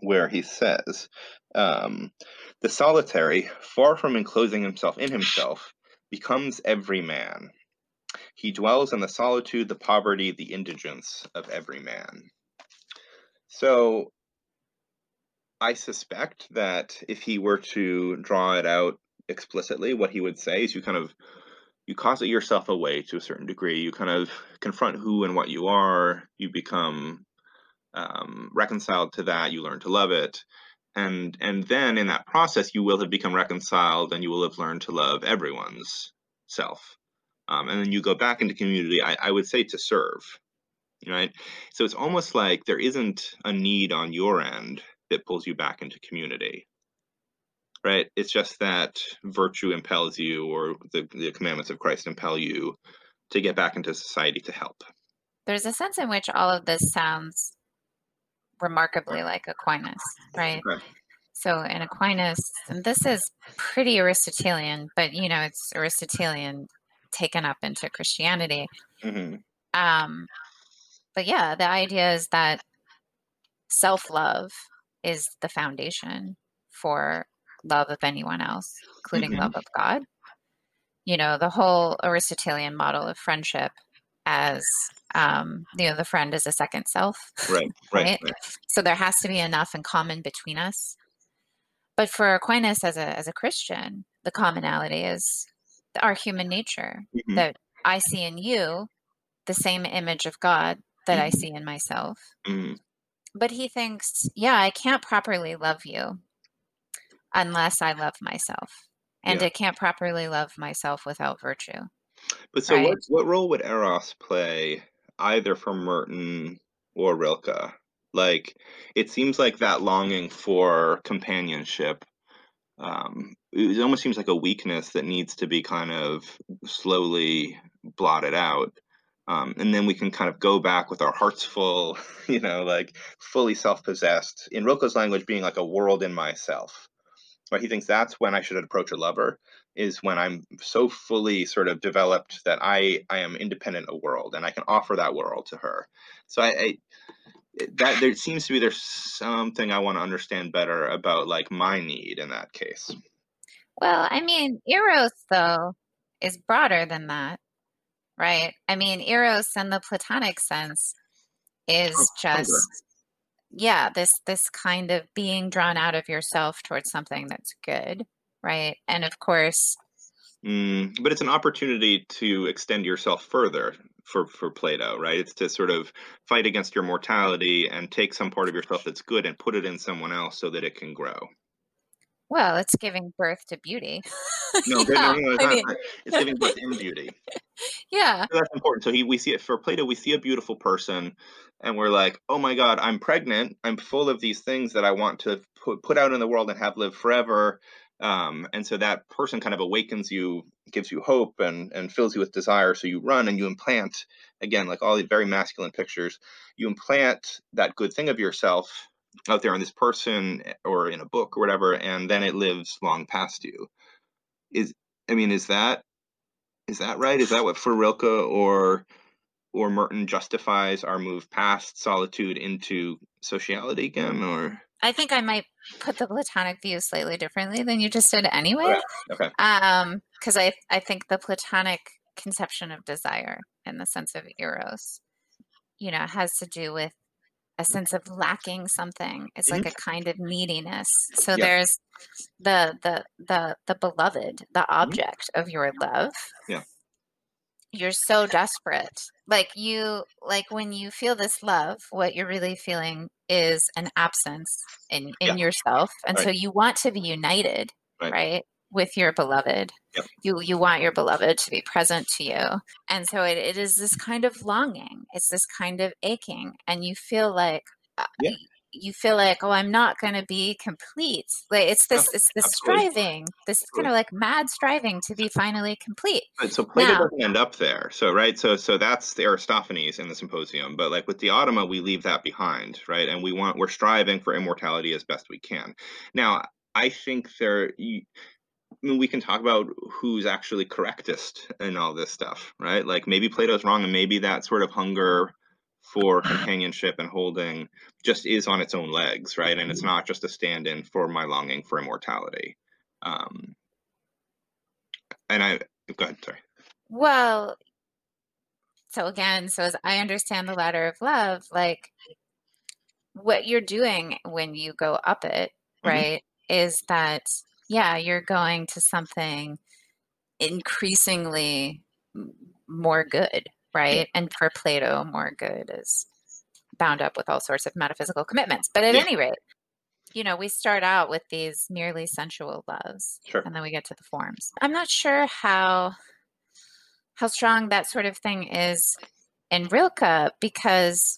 where he says, um, "The solitary, far from enclosing himself in himself, becomes every man." He dwells in the solitude, the poverty, the indigence of every man. So I suspect that if he were to draw it out explicitly, what he would say is you kind of you closet yourself away to a certain degree. You kind of confront who and what you are. You become um, reconciled to that. You learn to love it, and and then in that process, you will have become reconciled, and you will have learned to love everyone's self. Um, and then you go back into community. I, I would say to serve, right? So it's almost like there isn't a need on your end that pulls you back into community right it's just that virtue impels you or the, the commandments of christ impel you to get back into society to help There's a sense in which all of this sounds remarkably like Aquinas, right? Okay. So in Aquinas, and this is pretty Aristotelian, but you know, it's Aristotelian taken up into Christianity. hmm Um, but yeah, the idea is that self love is the foundation for love of anyone else, including Mhm. love of God. You know, the whole Aristotelian model of friendship as, um, you know, the friend is a second self. right right, Right. right. So there has to be enough in common between us. But for Aquinas as a as a Christian, the commonality is our human nature Mhm. that I see in you the same image of God that I Mhm. see in myself. Mhm. But he thinks, yeah, I can't properly love you unless I love myself. And Yeah. I can't properly love myself without virtue. but so Right. what, what role would eros play either for merton or rilke like it seems like that longing for companionship um, it almost seems like a weakness that needs to be kind of slowly blotted out. Um, and then we can kind of go back with our hearts full, you know, like fully self possessed. In Rilke's language, being like a world in myself. Right? He thinks that's when I should approach a lover, is when I'm so fully sort of developed that I, I am independent of world and I can offer that world to her. So I, I that there seems to be there's something I want to understand better about like my need in that case. Well, I mean, Eros, though, is broader than that, right? I mean, Eros in the Platonic sense is Oh, just, yeah, this this kind of being drawn out of yourself towards something that's good, right? And of course, Mm, but it's an opportunity to extend yourself further for for Plato, right? It's to sort of fight against your mortality and take some part of yourself that's good and put it in someone else so that it can grow. well, it's giving birth to beauty. No, but no, Yeah, no, it's, I mean- it's giving birth in beauty. Yeah, So that's important. So he, we see it for Plato. We see a beautiful person, and we're like, "Oh my God, I'm pregnant. I'm full of these things that I want to put put out in the world and have live forever." Um, and so that person kind of awakens you, gives you hope, and and fills you with desire. So you run and you implant again, like all the very masculine pictures. You implant that good thing of yourself out there in this person or in a book or whatever, and then it lives long past you. Is I mean, is that Is that right? Is that what for Rilke or or Merton justifies our move past solitude into sociality again? Or I think I might put the Platonic view slightly differently than you just did anyway. Okay. Um, because I I think the Platonic conception of desire in the sense of eros, you know, has to do with a sense of lacking something. It's Mhm. like a kind of neediness. So Yeah. there's the the the the beloved, the object of your love. Mm-hmm. Yeah. You're so desperate. Like you like when you feel this love, what you're really feeling is an absence in in Yeah. yourself. And so you want to be united, Right. right? With your beloved. Yep. You you want your beloved to be present to you. And so it, it is this kind of longing. It's this kind of aching. And you feel like uh, Yeah. you feel like, oh, I'm not going to be complete. Like it's this, it's this absolutely. striving, this kind of like mad striving to be finally complete. But so Plato Now- doesn't end up there. So right, so so that's the Aristophanes in the Symposium. But like with Diotima, we leave that behind, right? And we want we're striving for immortality as best we can. Now, I think there. You, I mean, we can talk about who's actually correctest in all this stuff, right? Like maybe Plato's wrong, and maybe that sort of hunger for companionship and holding just is on its own legs, right? And it's not just a stand-in for my longing for immortality. Um, and I go ahead, sorry. Well, so again, so as I understand the ladder of love, like what you're doing when you go up it, Mhm. right, is that, yeah, you're going to something increasingly more good, right? And for Plato, more good is bound up with all sorts of metaphysical commitments. But at Yeah. any rate, you know, we start out with these merely sensual loves Sure. and then we get to the forms. I'm not sure how how strong that sort of thing is in Rilke because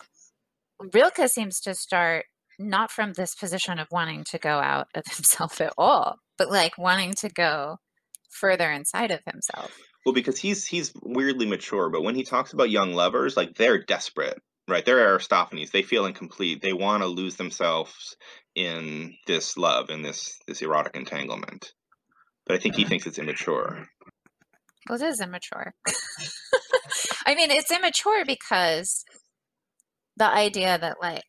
Rilke seems to start not from this position of wanting to go out of himself at all, but like wanting to go further inside of himself. Well, because he's he's weirdly mature, but when he talks about young lovers, like they're desperate, right? They're Aristophanes. They feel incomplete. They want to lose themselves in this love, in this this erotic entanglement. But I think he mm-hmm. thinks it's immature. Well, it is immature. I mean, it's immature because the idea that like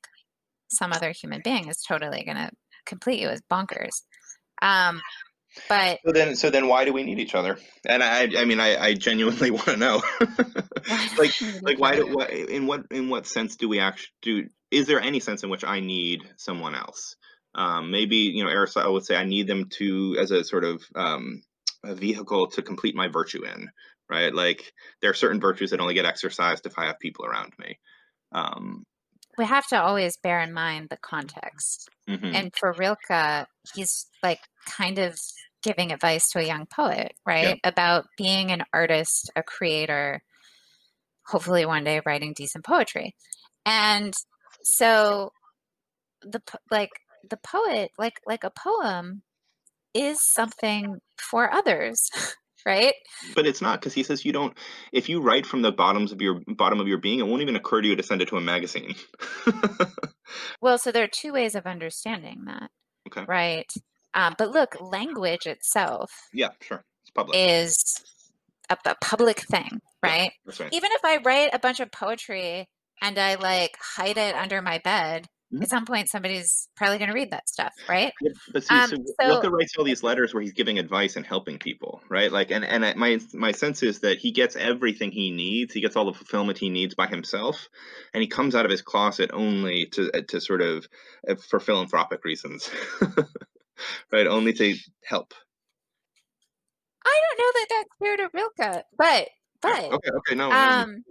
some other human being is totally going to complete you is bonkers. Um, but So then, so then, why do we need each other? And I, I mean, I, I genuinely want to know. like, like, why do, what, in what, in what sense do we actually do? Is there any sense in which I need someone else? Um, maybe you know, Aristotle would say I need them to as a sort of um, a vehicle to complete my virtue in, right? Like, there are certain virtues that only get exercised if I have people around me. Um, we have to always bear in mind the context. mhm. And for Rilke, he's like kind of giving advice to a young poet, right? About being an artist, a creator, hopefully one day writing decent poetry. And so the like the poet, like like a poem is something for others, right? But it's not because he says you don't. If you write from the bottoms of your bottom of your being, it won't even occur to you to send it to a magazine. Well, so there are two ways of understanding that, Okay. right? Um, but look, language itself yeah, sure. It's public. is a, a public thing, Yeah. right? That's right. Even if I write a bunch of poetry and I like hide it under my bed, Mhm. at some point somebody's probably going to read that stuff, right? Yeah, but see, Um, so, so- Rilke writes all these letters where he's giving advice and helping people, right? Like, and and my my sense is that he gets everything he needs. He gets all the fulfillment he needs by himself, and he comes out of his closet only to uh, to sort of uh, for philanthropic reasons, right? Only to help. I don't know that that's clear to Rilke, but but okay, okay, no. um,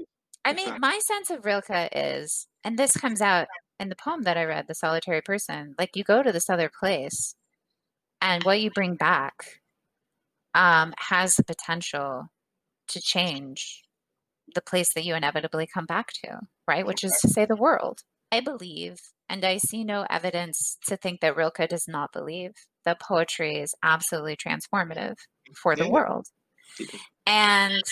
I mean, my sense of Rilke is, and this comes out in the poem that I read, "The Solitary Person." Like you go to this other place, and what you bring back um, has the potential to change the place that you inevitably come back to, right? Which is to say, the world. I believe, and I see no evidence to think that Rilke does not believe that poetry is absolutely transformative for the Yeah, world. And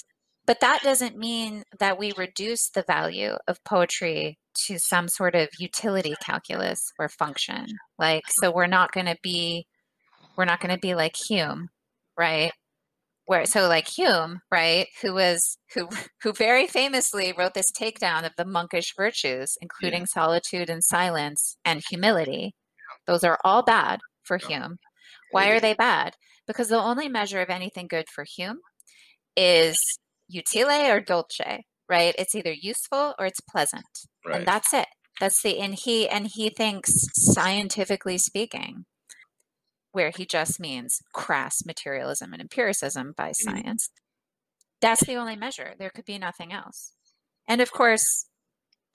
but that doesn't mean that we reduce the value of poetry to some sort of utility calculus or function. Like so we're not going to be we're not going to be like Hume, right? where so like Hume, right, who was who who very famously wrote this takedown of the monkish virtues, including yeah. solitude and silence and humility. Those are all bad for. Hume. Why are they bad? Because the only measure of anything good for Hume is utile or dolce, right? It's either useful or it's pleasant. Right. And that's it. That's the and he and he thinks scientifically speaking, where he just means crass materialism and empiricism by mm-hmm. science. That's the only measure. There could be nothing else. And of course,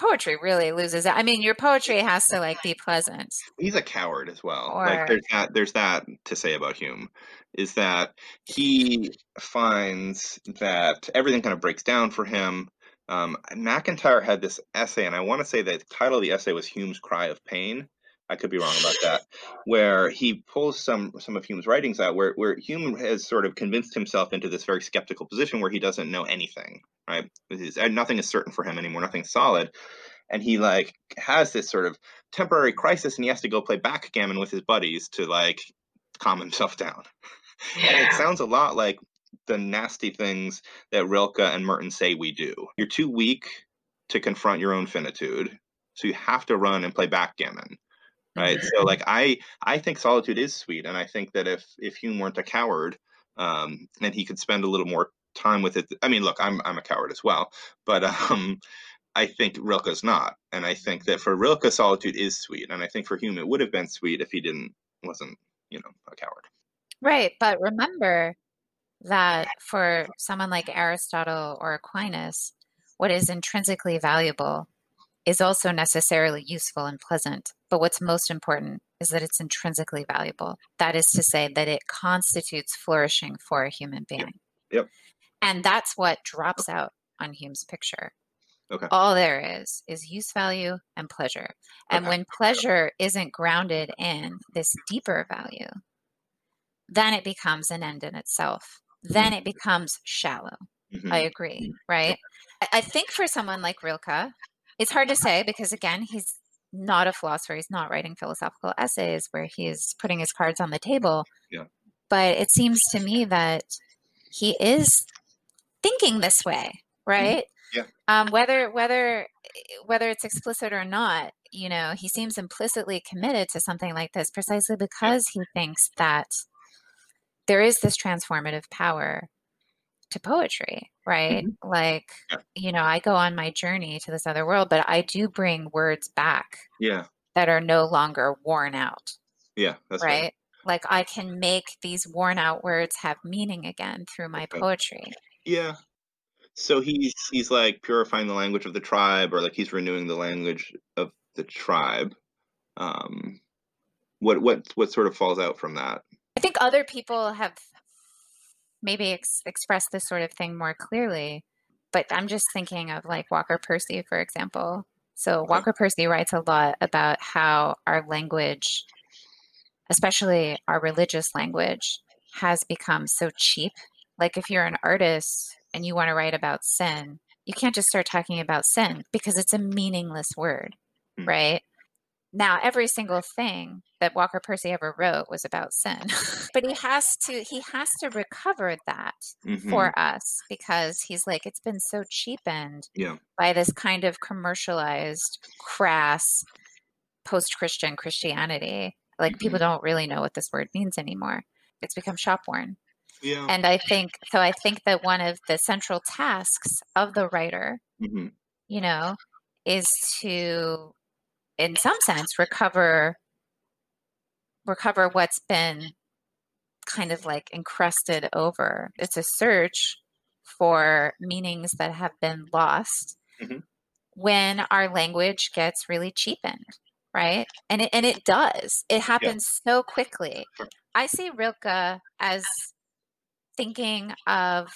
poetry really loses it. I mean, your poetry has to like be pleasant. He's a coward as well. Or, like there's that there's that to say about Hume is that he finds that everything kind of breaks down for him. Um, MacIntyre had this essay, and I want to say that the title of the essay was Hume's Cry of Pain. I could be wrong about that, where he pulls some some of Hume's writings out, where where Hume has sort of convinced himself into this very skeptical position where he doesn't know anything, right? nothing is certain for him anymore, nothing's solid, and he like has this sort of temporary crisis, and he has to go play backgammon with his buddies to like calm himself down. Yeah. And it sounds a lot like the nasty things that Rilke and Merton say we do. You're too weak to confront your own finitude, so you have to run and play backgammon. Right. Mm-hmm. So like I I think solitude is sweet. And I think that if if Hume weren't a coward, um, and he could spend a little more time with it. I mean, look, I'm I'm a coward as well, but um I think Rilke's not. And I think that for Rilke solitude is sweet. And I think for Hume it would have been sweet if he didn't wasn't, you know, a coward. Right. But remember, that for someone like Aristotle or Aquinas, what is intrinsically valuable is also necessarily useful and pleasant. But what's most important is that it's intrinsically valuable. That is to say, that it constitutes flourishing for a human being. Yep. yep. And that's what drops out on Hume's picture. Okay. All there is is use value and pleasure. And okay. when pleasure isn't grounded in this deeper value, then it becomes an end in itself then it becomes shallow. Mm-hmm. I agree, right? I think for someone like Rilke, it's hard to say because again, he's not a philosopher. He's not writing philosophical essays where he's putting his cards on the table. Yeah. But it seems to me that he is thinking this way, mm-hmm. right? Yeah. Um, whether whether whether it's explicit or not, you know, he seems implicitly committed to something like this precisely because he thinks that there is this transformative power to poetry, right? Mm-hmm. Like, yeah. you know, I go on my journey to this other world, but I do bring words back. Yeah. That are no longer worn out. Yeah, right? right. Like I can make these worn out words have meaning again through my poetry. Yeah. So he's he's like purifying the language of the tribe or like he's renewing the language of the tribe. Um what what what sort of falls out from that? I think other people have maybe ex- expressed this sort of thing more clearly, but I'm just thinking of like Walker Percy, for example. So Walker Percy writes a lot about how our language, especially our religious language, has become so cheap. Like if you're an artist and you want to write about sin, you can't just start talking about sin because it's a meaningless word, mm. right? Now, every single thing that Walker Percy ever wrote was about sin, but he has to he has to recover that mm-hmm. for us because he's like it's been so cheapened yeah. by this kind of commercialized, crass, post-Christian Christianity. Like mm-hmm. people don't really know what this word means anymore. It's become shop worn. Yeah. And I think so. I think that one of the central tasks of the writer, mm-hmm. you know, is to in some sense recover recover what's been kind of like encrusted over. It's a search for meanings that have been lost mm-hmm. when our language gets really cheapened right? And it, and it does. It happens yeah. so quickly. I see rilke as thinking of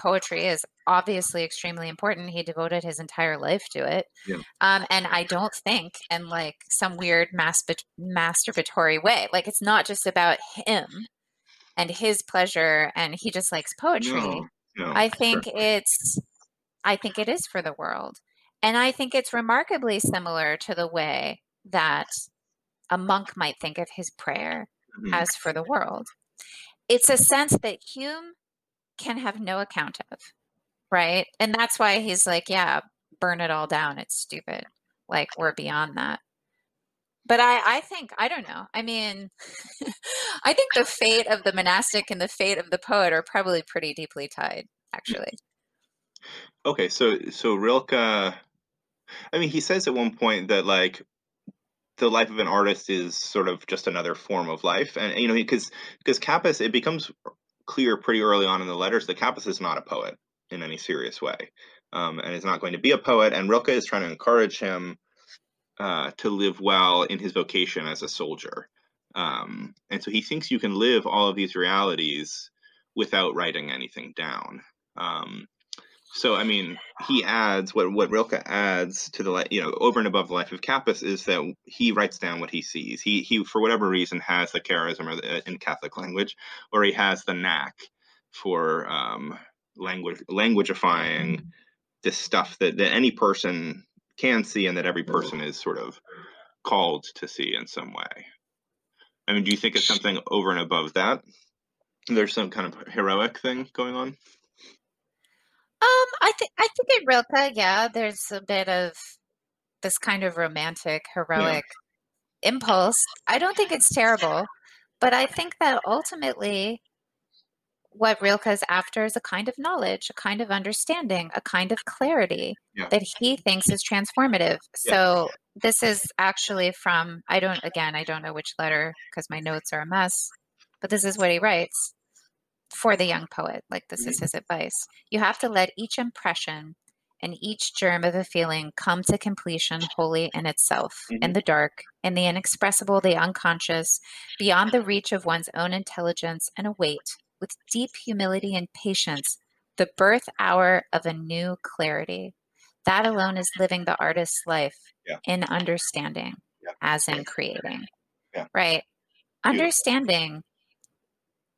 poetry is obviously extremely important. He devoted his entire life to it. Yeah. Um, and I don't think in like some weird masturbatory way. Like it's not just about him and his pleasure and he just likes poetry. No, no, I think it's I think it is for the world. And I think it's remarkably similar to the way that a monk might think of his prayer mm-hmm. as for the world. It's a sense that Hume can have no account of. Right. And that's why he's like, yeah, burn it all down. It's stupid. Like we're beyond that. But I, I think, I don't know. I mean, I think the fate of the monastic and the fate of the poet are probably pretty deeply tied, actually. Okay, so so Rilke, I mean, he says at one point that like the life of an artist is sort of just another form of life, and you know, because because Kappus, it becomes clear pretty early on in the letters that Kappus is not a poet in any serious way, um, and is not going to be a poet, and Rilke is trying to encourage him uh, to live well in his vocation as a soldier, um, and so he thinks you can live all of these realities without writing anything down. Um, so I mean, he adds what what Rilke adds to the you know over and above the life of Kappus is that he writes down what he sees. He he for whatever reason has the charism or the, in Catholic language, or he has the knack for um, language languageifying this stuff that that any person can see and that every person is sort of called to see in some way. I mean, do you think it's something over and above that? There's some kind of heroic thing going on. Um, I think I think in Rilke, yeah, there's a bit of this kind of romantic, heroic yeah. impulse. I don't think it's terrible, but I think that ultimately what Rilke is after is a kind of knowledge, a kind of understanding, a kind of clarity yeah. that he thinks is transformative. Yeah. So this is actually from I don't again, I don't know which letter because my notes are a mess, but this is what he writes for the young poet. Like, this is mm-hmm. his advice. You have to let each impression and each germ of a feeling come to completion wholly in itself, mm-hmm. in the dark, in the inexpressible, the unconscious, beyond the reach of one's own intelligence, and await with deep humility and patience the birth hour of a new clarity. That alone is living the artist's life yeah. in understanding, yeah. as in creating. Yeah. Right? Understanding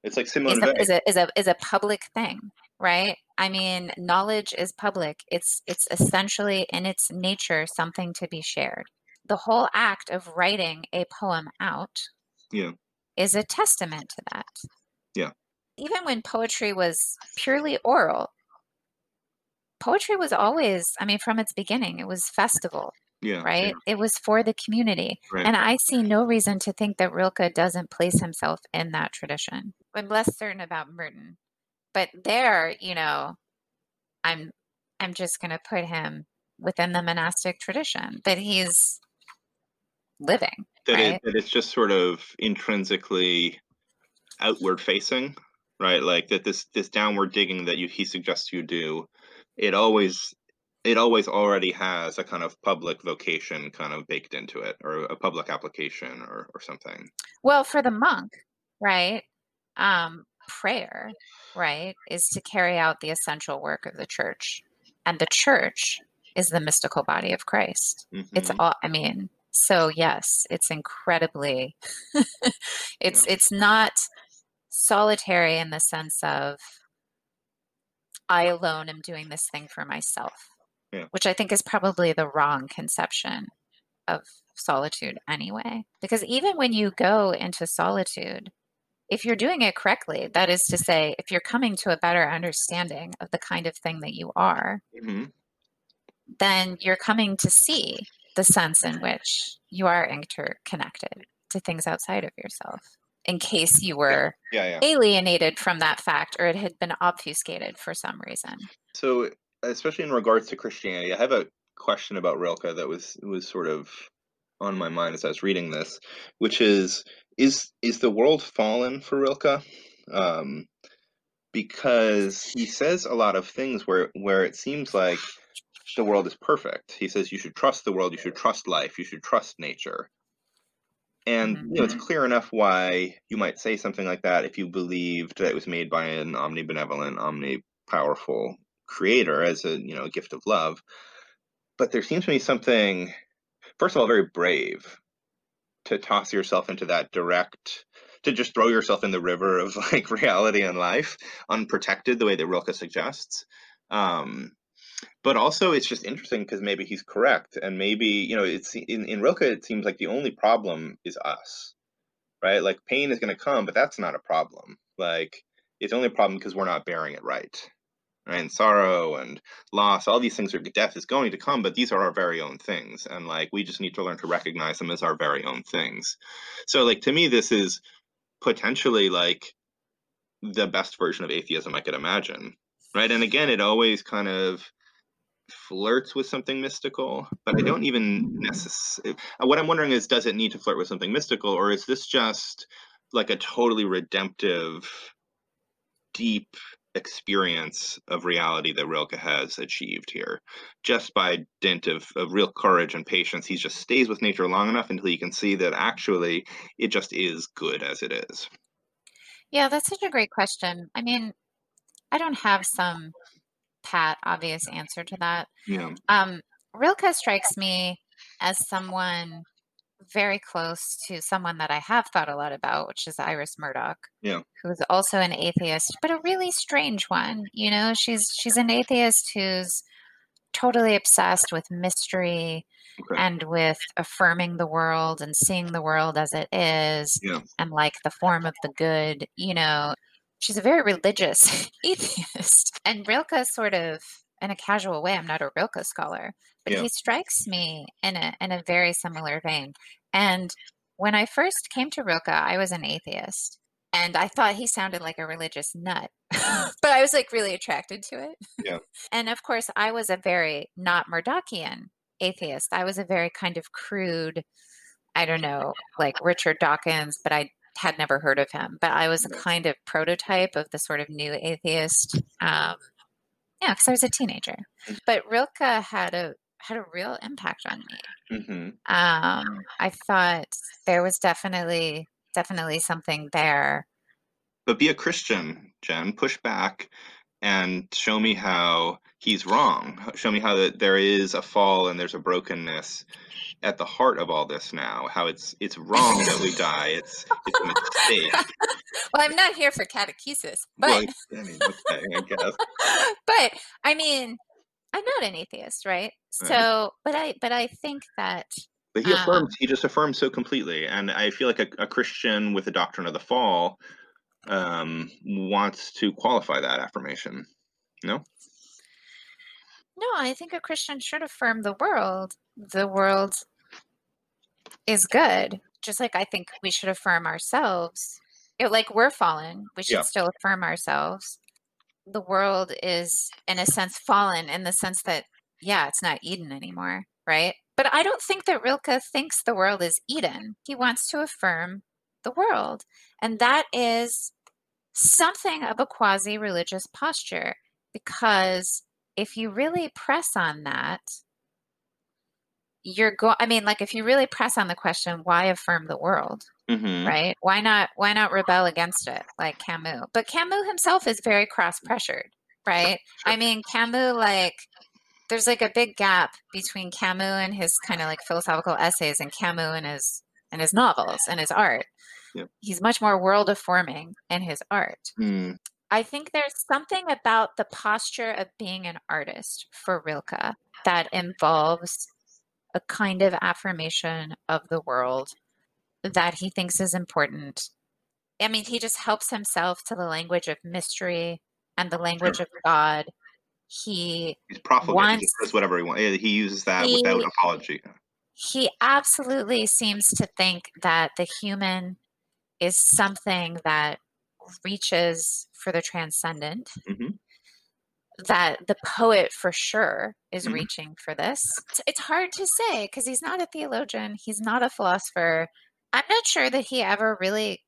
it's like similar is a, is a, is a is a public thing, right? I mean, knowledge is public. It's it's essentially in its nature something to be shared. The whole act of writing a poem out yeah. is a testament to that. Yeah. Even when poetry was purely oral, poetry was always, I mean, from its beginning, it was festival. Yeah, right? Yeah. It was for the community. Right. And I see no reason to think that Rilke doesn't place himself in that tradition. I'm less certain about Merton. But there, you know, I'm I'm just gonna put him within the monastic tradition that he's living. That, right? it, that it's just sort of intrinsically outward facing, right? Like that this this downward digging that you he suggests you do, it always it always already has a kind of public vocation kind of baked into it or a public application or, or something well for the monk right um, prayer right is to carry out the essential work of the church and the church is the mystical body of christ mm-hmm. it's all i mean so yes it's incredibly it's yeah. it's not solitary in the sense of i alone am doing this thing for myself yeah. which I think is probably the wrong conception of solitude anyway. Because even when you go into solitude, if you're doing it correctly, that is to say, if you're coming to a better understanding of the kind of thing that you are, mm-hmm. then you're coming to see the sense in which you are interconnected to things outside of yourself in case you were yeah. Yeah, yeah. alienated from that fact or it had been obfuscated for some reason. So especially in regards to Christianity, I have a question about Rilke that was was sort of on my mind as I was reading this, which is is is the world fallen for Rilke? Um, because he says a lot of things where where it seems like the world is perfect. He says you should trust the world, you should trust life, you should trust nature. And you know, it's mm-hmm. clear enough why you might say something like that if you believed that it was made by an omnibenevolent, omnipowerful creator as a you know a gift of love but there seems to be something first of all very brave to toss yourself into that direct to just throw yourself in the river of like reality and life unprotected the way that rilke suggests um, but also it's just interesting because maybe he's correct and maybe you know it's in, in rilke it seems like the only problem is us right like pain is going to come but that's not a problem like It's only a problem because we're not bearing it right. Right? And sorrow and loss, all these things are death is going to come, but these are our very own things. And like we just need to learn to recognize them as our very own things. So like to me, this is potentially like the best version of atheism I could imagine. Right. And again, it always kind of flirts with something mystical, but I mm-hmm. don't even necessarily. What I'm wondering is, does it need to flirt with something mystical, or is this just like a totally redemptive, deep experience of reality that Rilke has achieved here? Just by dint of, of real courage and patience, he just stays with nature long enough until he can see that actually it just is good as it is. Yeah, that's such a great question. I mean, I don't have some pat obvious answer to that. Yeah. Um, Rilke strikes me as someone very close to someone that I have thought a lot about, which is Iris Murdoch. Yeah. Who's also an atheist, but a really strange one. You know, she's she's an atheist who's totally obsessed with mystery okay. and with affirming the world and seeing the world as it is yeah. and like the form of the good, you know, she's a very religious atheist. And Rilke sort of in a casual way, I'm not a Rilke scholar, but yeah. he strikes me in a in a very similar vein. And when I first came to Rilke, I was an atheist. And I thought he sounded like a religious nut, but I was like really attracted to it. Yeah. and of course, I was a very not Murdochian atheist. I was a very kind of crude, I don't know, like Richard Dawkins, but I had never heard of him, but I was a kind of prototype of the sort of new atheist. Um, yeah, because I was a teenager. Mm. But Rilke had a had a real impact on me. Mm-hmm. Um, I thought there was definitely definitely something there. But be a Christian, Jen. Push back and show me how he's wrong. Show me how that there is a fall and there's a brokenness at the heart of all this now. How it's it's wrong that we die. It's it's a mistake. well, I'm not here for catechesis, but well, I mean, okay, I guess. but I mean, I'm not an atheist, right? So, but I but I think that. But he affirms. Um, he just affirms so completely, and I feel like a, a Christian with the doctrine of the fall um, wants to qualify that affirmation. No. No, I think a Christian should affirm the world. The world is good. Just like I think we should affirm ourselves. It, like we're fallen, we should yeah. still affirm ourselves. The world is, in a sense, fallen in the sense that, yeah, it's not Eden anymore, right? But I don't think that Rilke thinks the world is Eden. He wants to affirm the world. And that is something of a quasi religious posture because if you really press on that, you're going i mean like if you really press on the question why affirm the world mm-hmm. right why not why not rebel against it like camus but camus himself is very cross pressured right sure. i mean camus like there's like a big gap between camus and his kind of like philosophical essays and camus and his and his novels and his art yep. he's much more world affirming in his art mm. i think there's something about the posture of being an artist for rilke that involves a kind of affirmation of the world that he thinks is important. I mean, he just helps himself to the language of mystery and the language of God. He he's profligate. Wants, he says whatever he wants. He uses that he, without apology. He absolutely seems to think that the human is something that reaches for the transcendent. Mm-hmm that the poet for sure is mm-hmm. reaching for this. It's hard to say because he's not a theologian, he's not a philosopher. I'm not sure that he ever really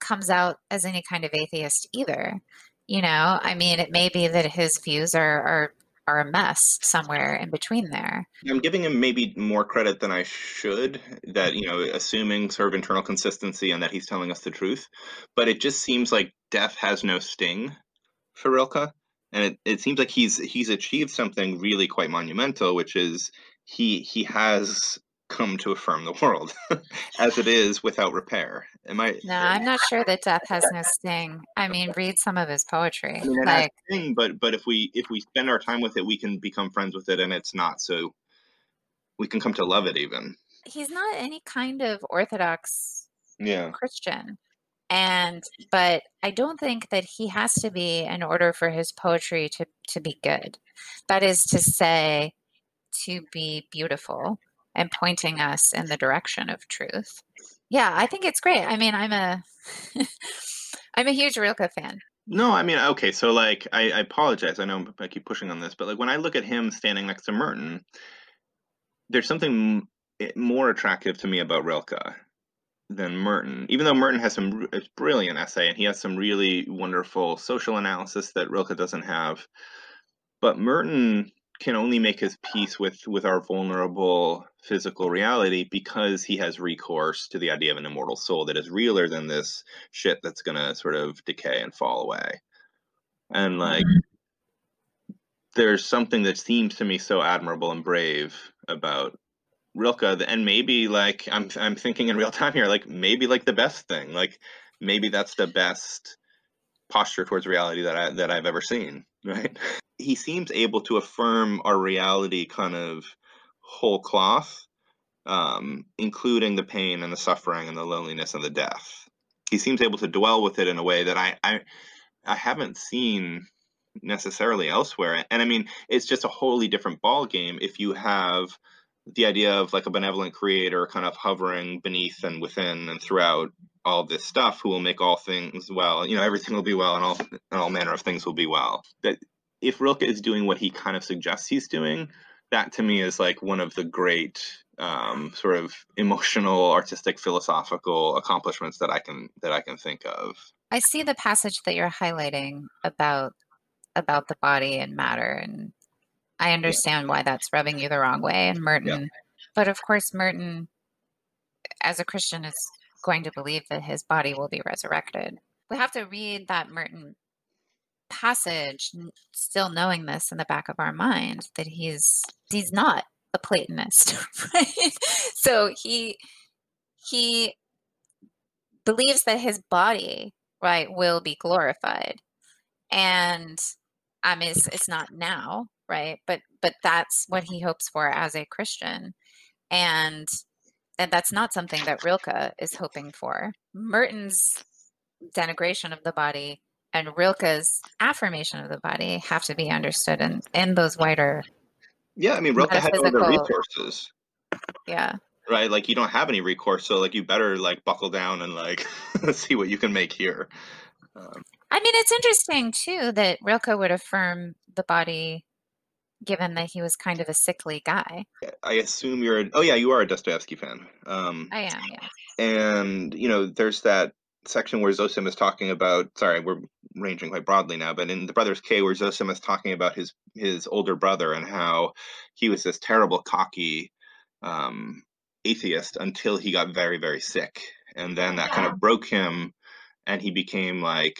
comes out as any kind of atheist either. You know, I mean, it may be that his views are are are a mess somewhere in between there. I'm giving him maybe more credit than I should, that, you know, assuming sort of internal consistency and that he's telling us the truth. But it just seems like death has no sting for Rilke and it, it seems like he's he's achieved something really quite monumental which is he he has come to affirm the world as it is without repair. Am i no i'm not sure that death has no sting. I mean read some of his poetry. I mean, like sting, but but if we if we spend our time with it we can become friends with it and it's not so we can come to love it even. He's not any kind of orthodox yeah. Christian and but i don't think that he has to be in order for his poetry to to be good. That is to say to be beautiful and pointing us in the direction of truth. Yeah i think it's great. I mean i'm a i'm a huge rilke fan. No i mean okay so like I, I apologize. I know i keep pushing on this but like when i look at him standing next to merton there's something eh, more attractive to me about rilke than Merton, even though Merton has some brilliant essay and he has some really wonderful social analysis that Rilke doesn't have. But Merton can only make his peace with with our vulnerable physical reality because he has recourse to the idea of an immortal soul that is realer than this shit that's gonna sort of decay and fall away. And like mm-hmm. there's something that seems to me so admirable and brave about Rilke, and maybe like I'm I'm thinking in real time here, like maybe like the best thing, like maybe that's the best posture towards reality that I that I've ever seen. Right? He seems able to affirm our reality kind of whole cloth, um, including the pain and the suffering and the loneliness and the death. He seems able to dwell with it in a way that I I, I haven't seen necessarily elsewhere. And I mean, it's just a wholly different ball game if you have the idea of like a benevolent creator kind of hovering beneath and within and throughout all this stuff who will make all things well you know everything will be well and all and all manner of things will be well that if rilke is doing what he kind of suggests he's doing that to me is like one of the great um, sort of emotional artistic philosophical accomplishments that i can that i can think of i see the passage that you're highlighting about about the body and matter and I understand yeah. why that's rubbing you the wrong way. And Merton, yeah. but of course, Merton, as a Christian, is going to believe that his body will be resurrected. We have to read that Merton passage, still knowing this in the back of our mind that he's he's not a Platonist, right? So he he believes that his body, right, will be glorified, and I mean, it's, it's not now, right but but that's what he hopes for as a christian and and that's not something that rilke is hoping for. Merton's denigration of the body and rilke's affirmation of the body have to be understood in in those wider yeah i mean rilke had other resources. Yeah. Right like you don't have any recourse so like you better like buckle down and like see what you can make here. Um, I mean, it's interesting too that Rilke would affirm the body given that he was kind of a sickly guy. I assume you're. A, oh yeah, you are a Dostoevsky fan. Um, I am. Yeah. And you know, there's that section where Zosim is talking about. Sorry, we're ranging quite broadly now, but in the Brothers K, where Zosim is talking about his his older brother and how he was this terrible, cocky um, atheist until he got very, very sick, and then that yeah. kind of broke him, and he became like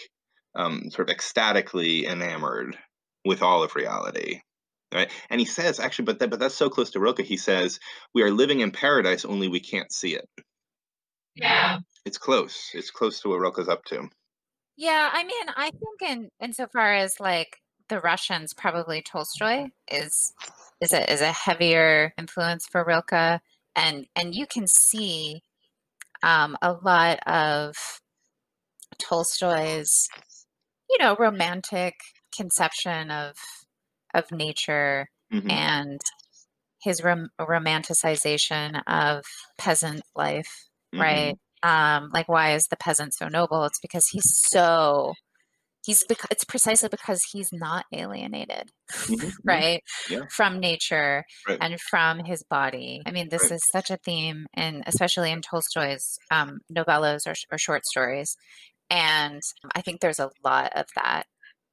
um, sort of ecstatically enamored with all of reality right? And he says, actually, but that, but that's so close to Rilke. He says, "We are living in paradise, only we can't see it." Yeah, it's close. It's close to what Rilke's up to. Yeah, I mean, I think in insofar as like the Russians, probably Tolstoy is is a is a heavier influence for Rilke, and and you can see um, a lot of Tolstoy's, you know, romantic conception of of nature mm-hmm. and his rom- romanticization of peasant life, mm-hmm. right? Um, like, why is the peasant so noble? It's because he's so he's bec- it's precisely because he's not alienated mm-hmm. mm-hmm. right yeah. from nature right. and from his body i mean this right. is such a theme and especially in tolstoy's um, novellas or, or, short stories and i think there's a lot of that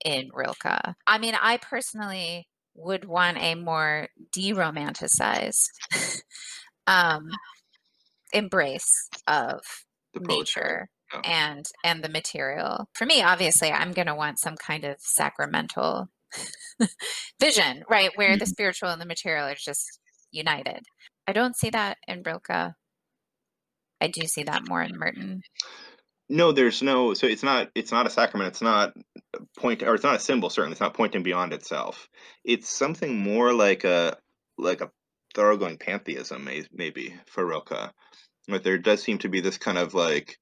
in Rilke. I mean, I personally would want a more deromanticized um, embrace of nature oh. and and the material. For me, obviously, I'm going to want some kind of sacramental vision, right, where mm-hmm. the spiritual and the material are just united. I don't see that in Rilke. I do see that more in Merton. No, there's no. So it's not. It's not a sacrament. It's not point, or it's not a symbol. Certainly, it's not pointing beyond itself. It's something more like a like a thoroughgoing pantheism, maybe for Rilke. But there does seem to be this kind of like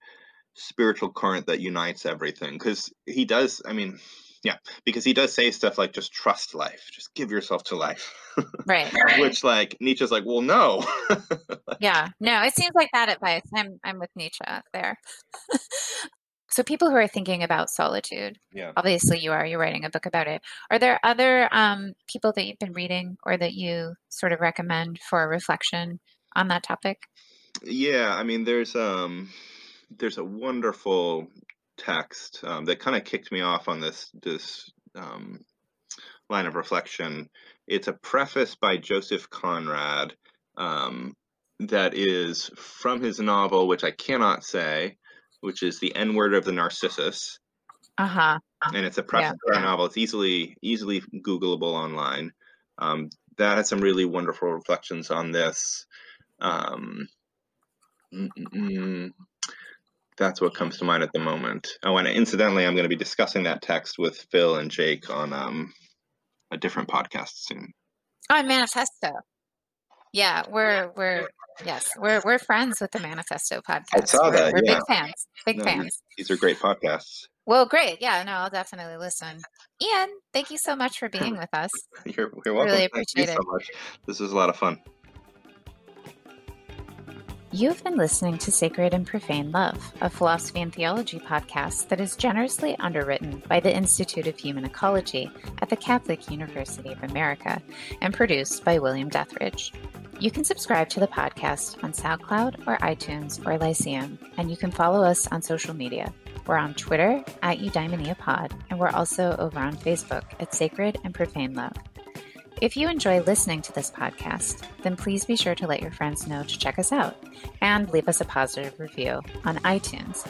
spiritual current that unites everything because he does i mean yeah because he does say stuff like just trust life. Just give yourself to life. Right. Which like nietzsche's like well no. Yeah. No it seems like that advice. I'm i'm with nietzsche there. So people who are thinking about solitude yeah. obviously you are you're writing a book about it. Are there other um, people that you've been reading or that you sort of recommend for reflection on that topic? Yeah i mean there's um there's a wonderful text um, that kind of kicked me off on this this um, line of reflection. It's a preface by Joseph Conrad um, that is from his novel, which I cannot say, which is the N word of the Narcissus. Uh huh. And it's a preface yeah. novel. It's easily easily Googleable online. Um, that has some really wonderful reflections on this. Um, mm, mm, mm that's what comes to mind at the moment. Oh, and incidentally, I'm going to be discussing that text with Phil and Jake on um, a different podcast soon. On Manifesto. Yeah, we're we're yes, we're we're friends with the Manifesto podcast. I saw that. We're, yeah. big fans. Big no, fans. These are great podcasts. Well, great. Yeah, no, I'll definitely listen. Ian, thank you so much for being with us. you're, you're welcome. Really appreciate Thank it. so much. This was a lot of fun. You've been listening to Sacred and Profane Love, a philosophy and theology podcast that is generously underwritten by the Institute of Human Ecology at the Catholic University of America and produced by William Dethridge. You can subscribe to the podcast on SoundCloud or iTunes or Lyceum, and you can follow us on social media. We're on Twitter at Eudaimonia Pod, and we're also over on Facebook at Sacred and Profane Love. If you enjoy listening to this podcast, then please be sure to let your friends know to check us out and leave us a positive review on iTunes.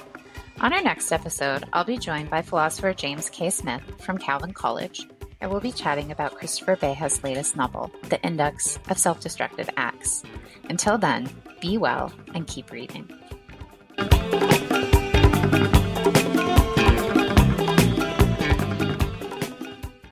On our next episode, I'll be joined by philosopher James K. Smith from Calvin College, and we'll be chatting about Christopher Beha's latest novel, The Index of Self Destructive Acts. Until then, be well and keep reading.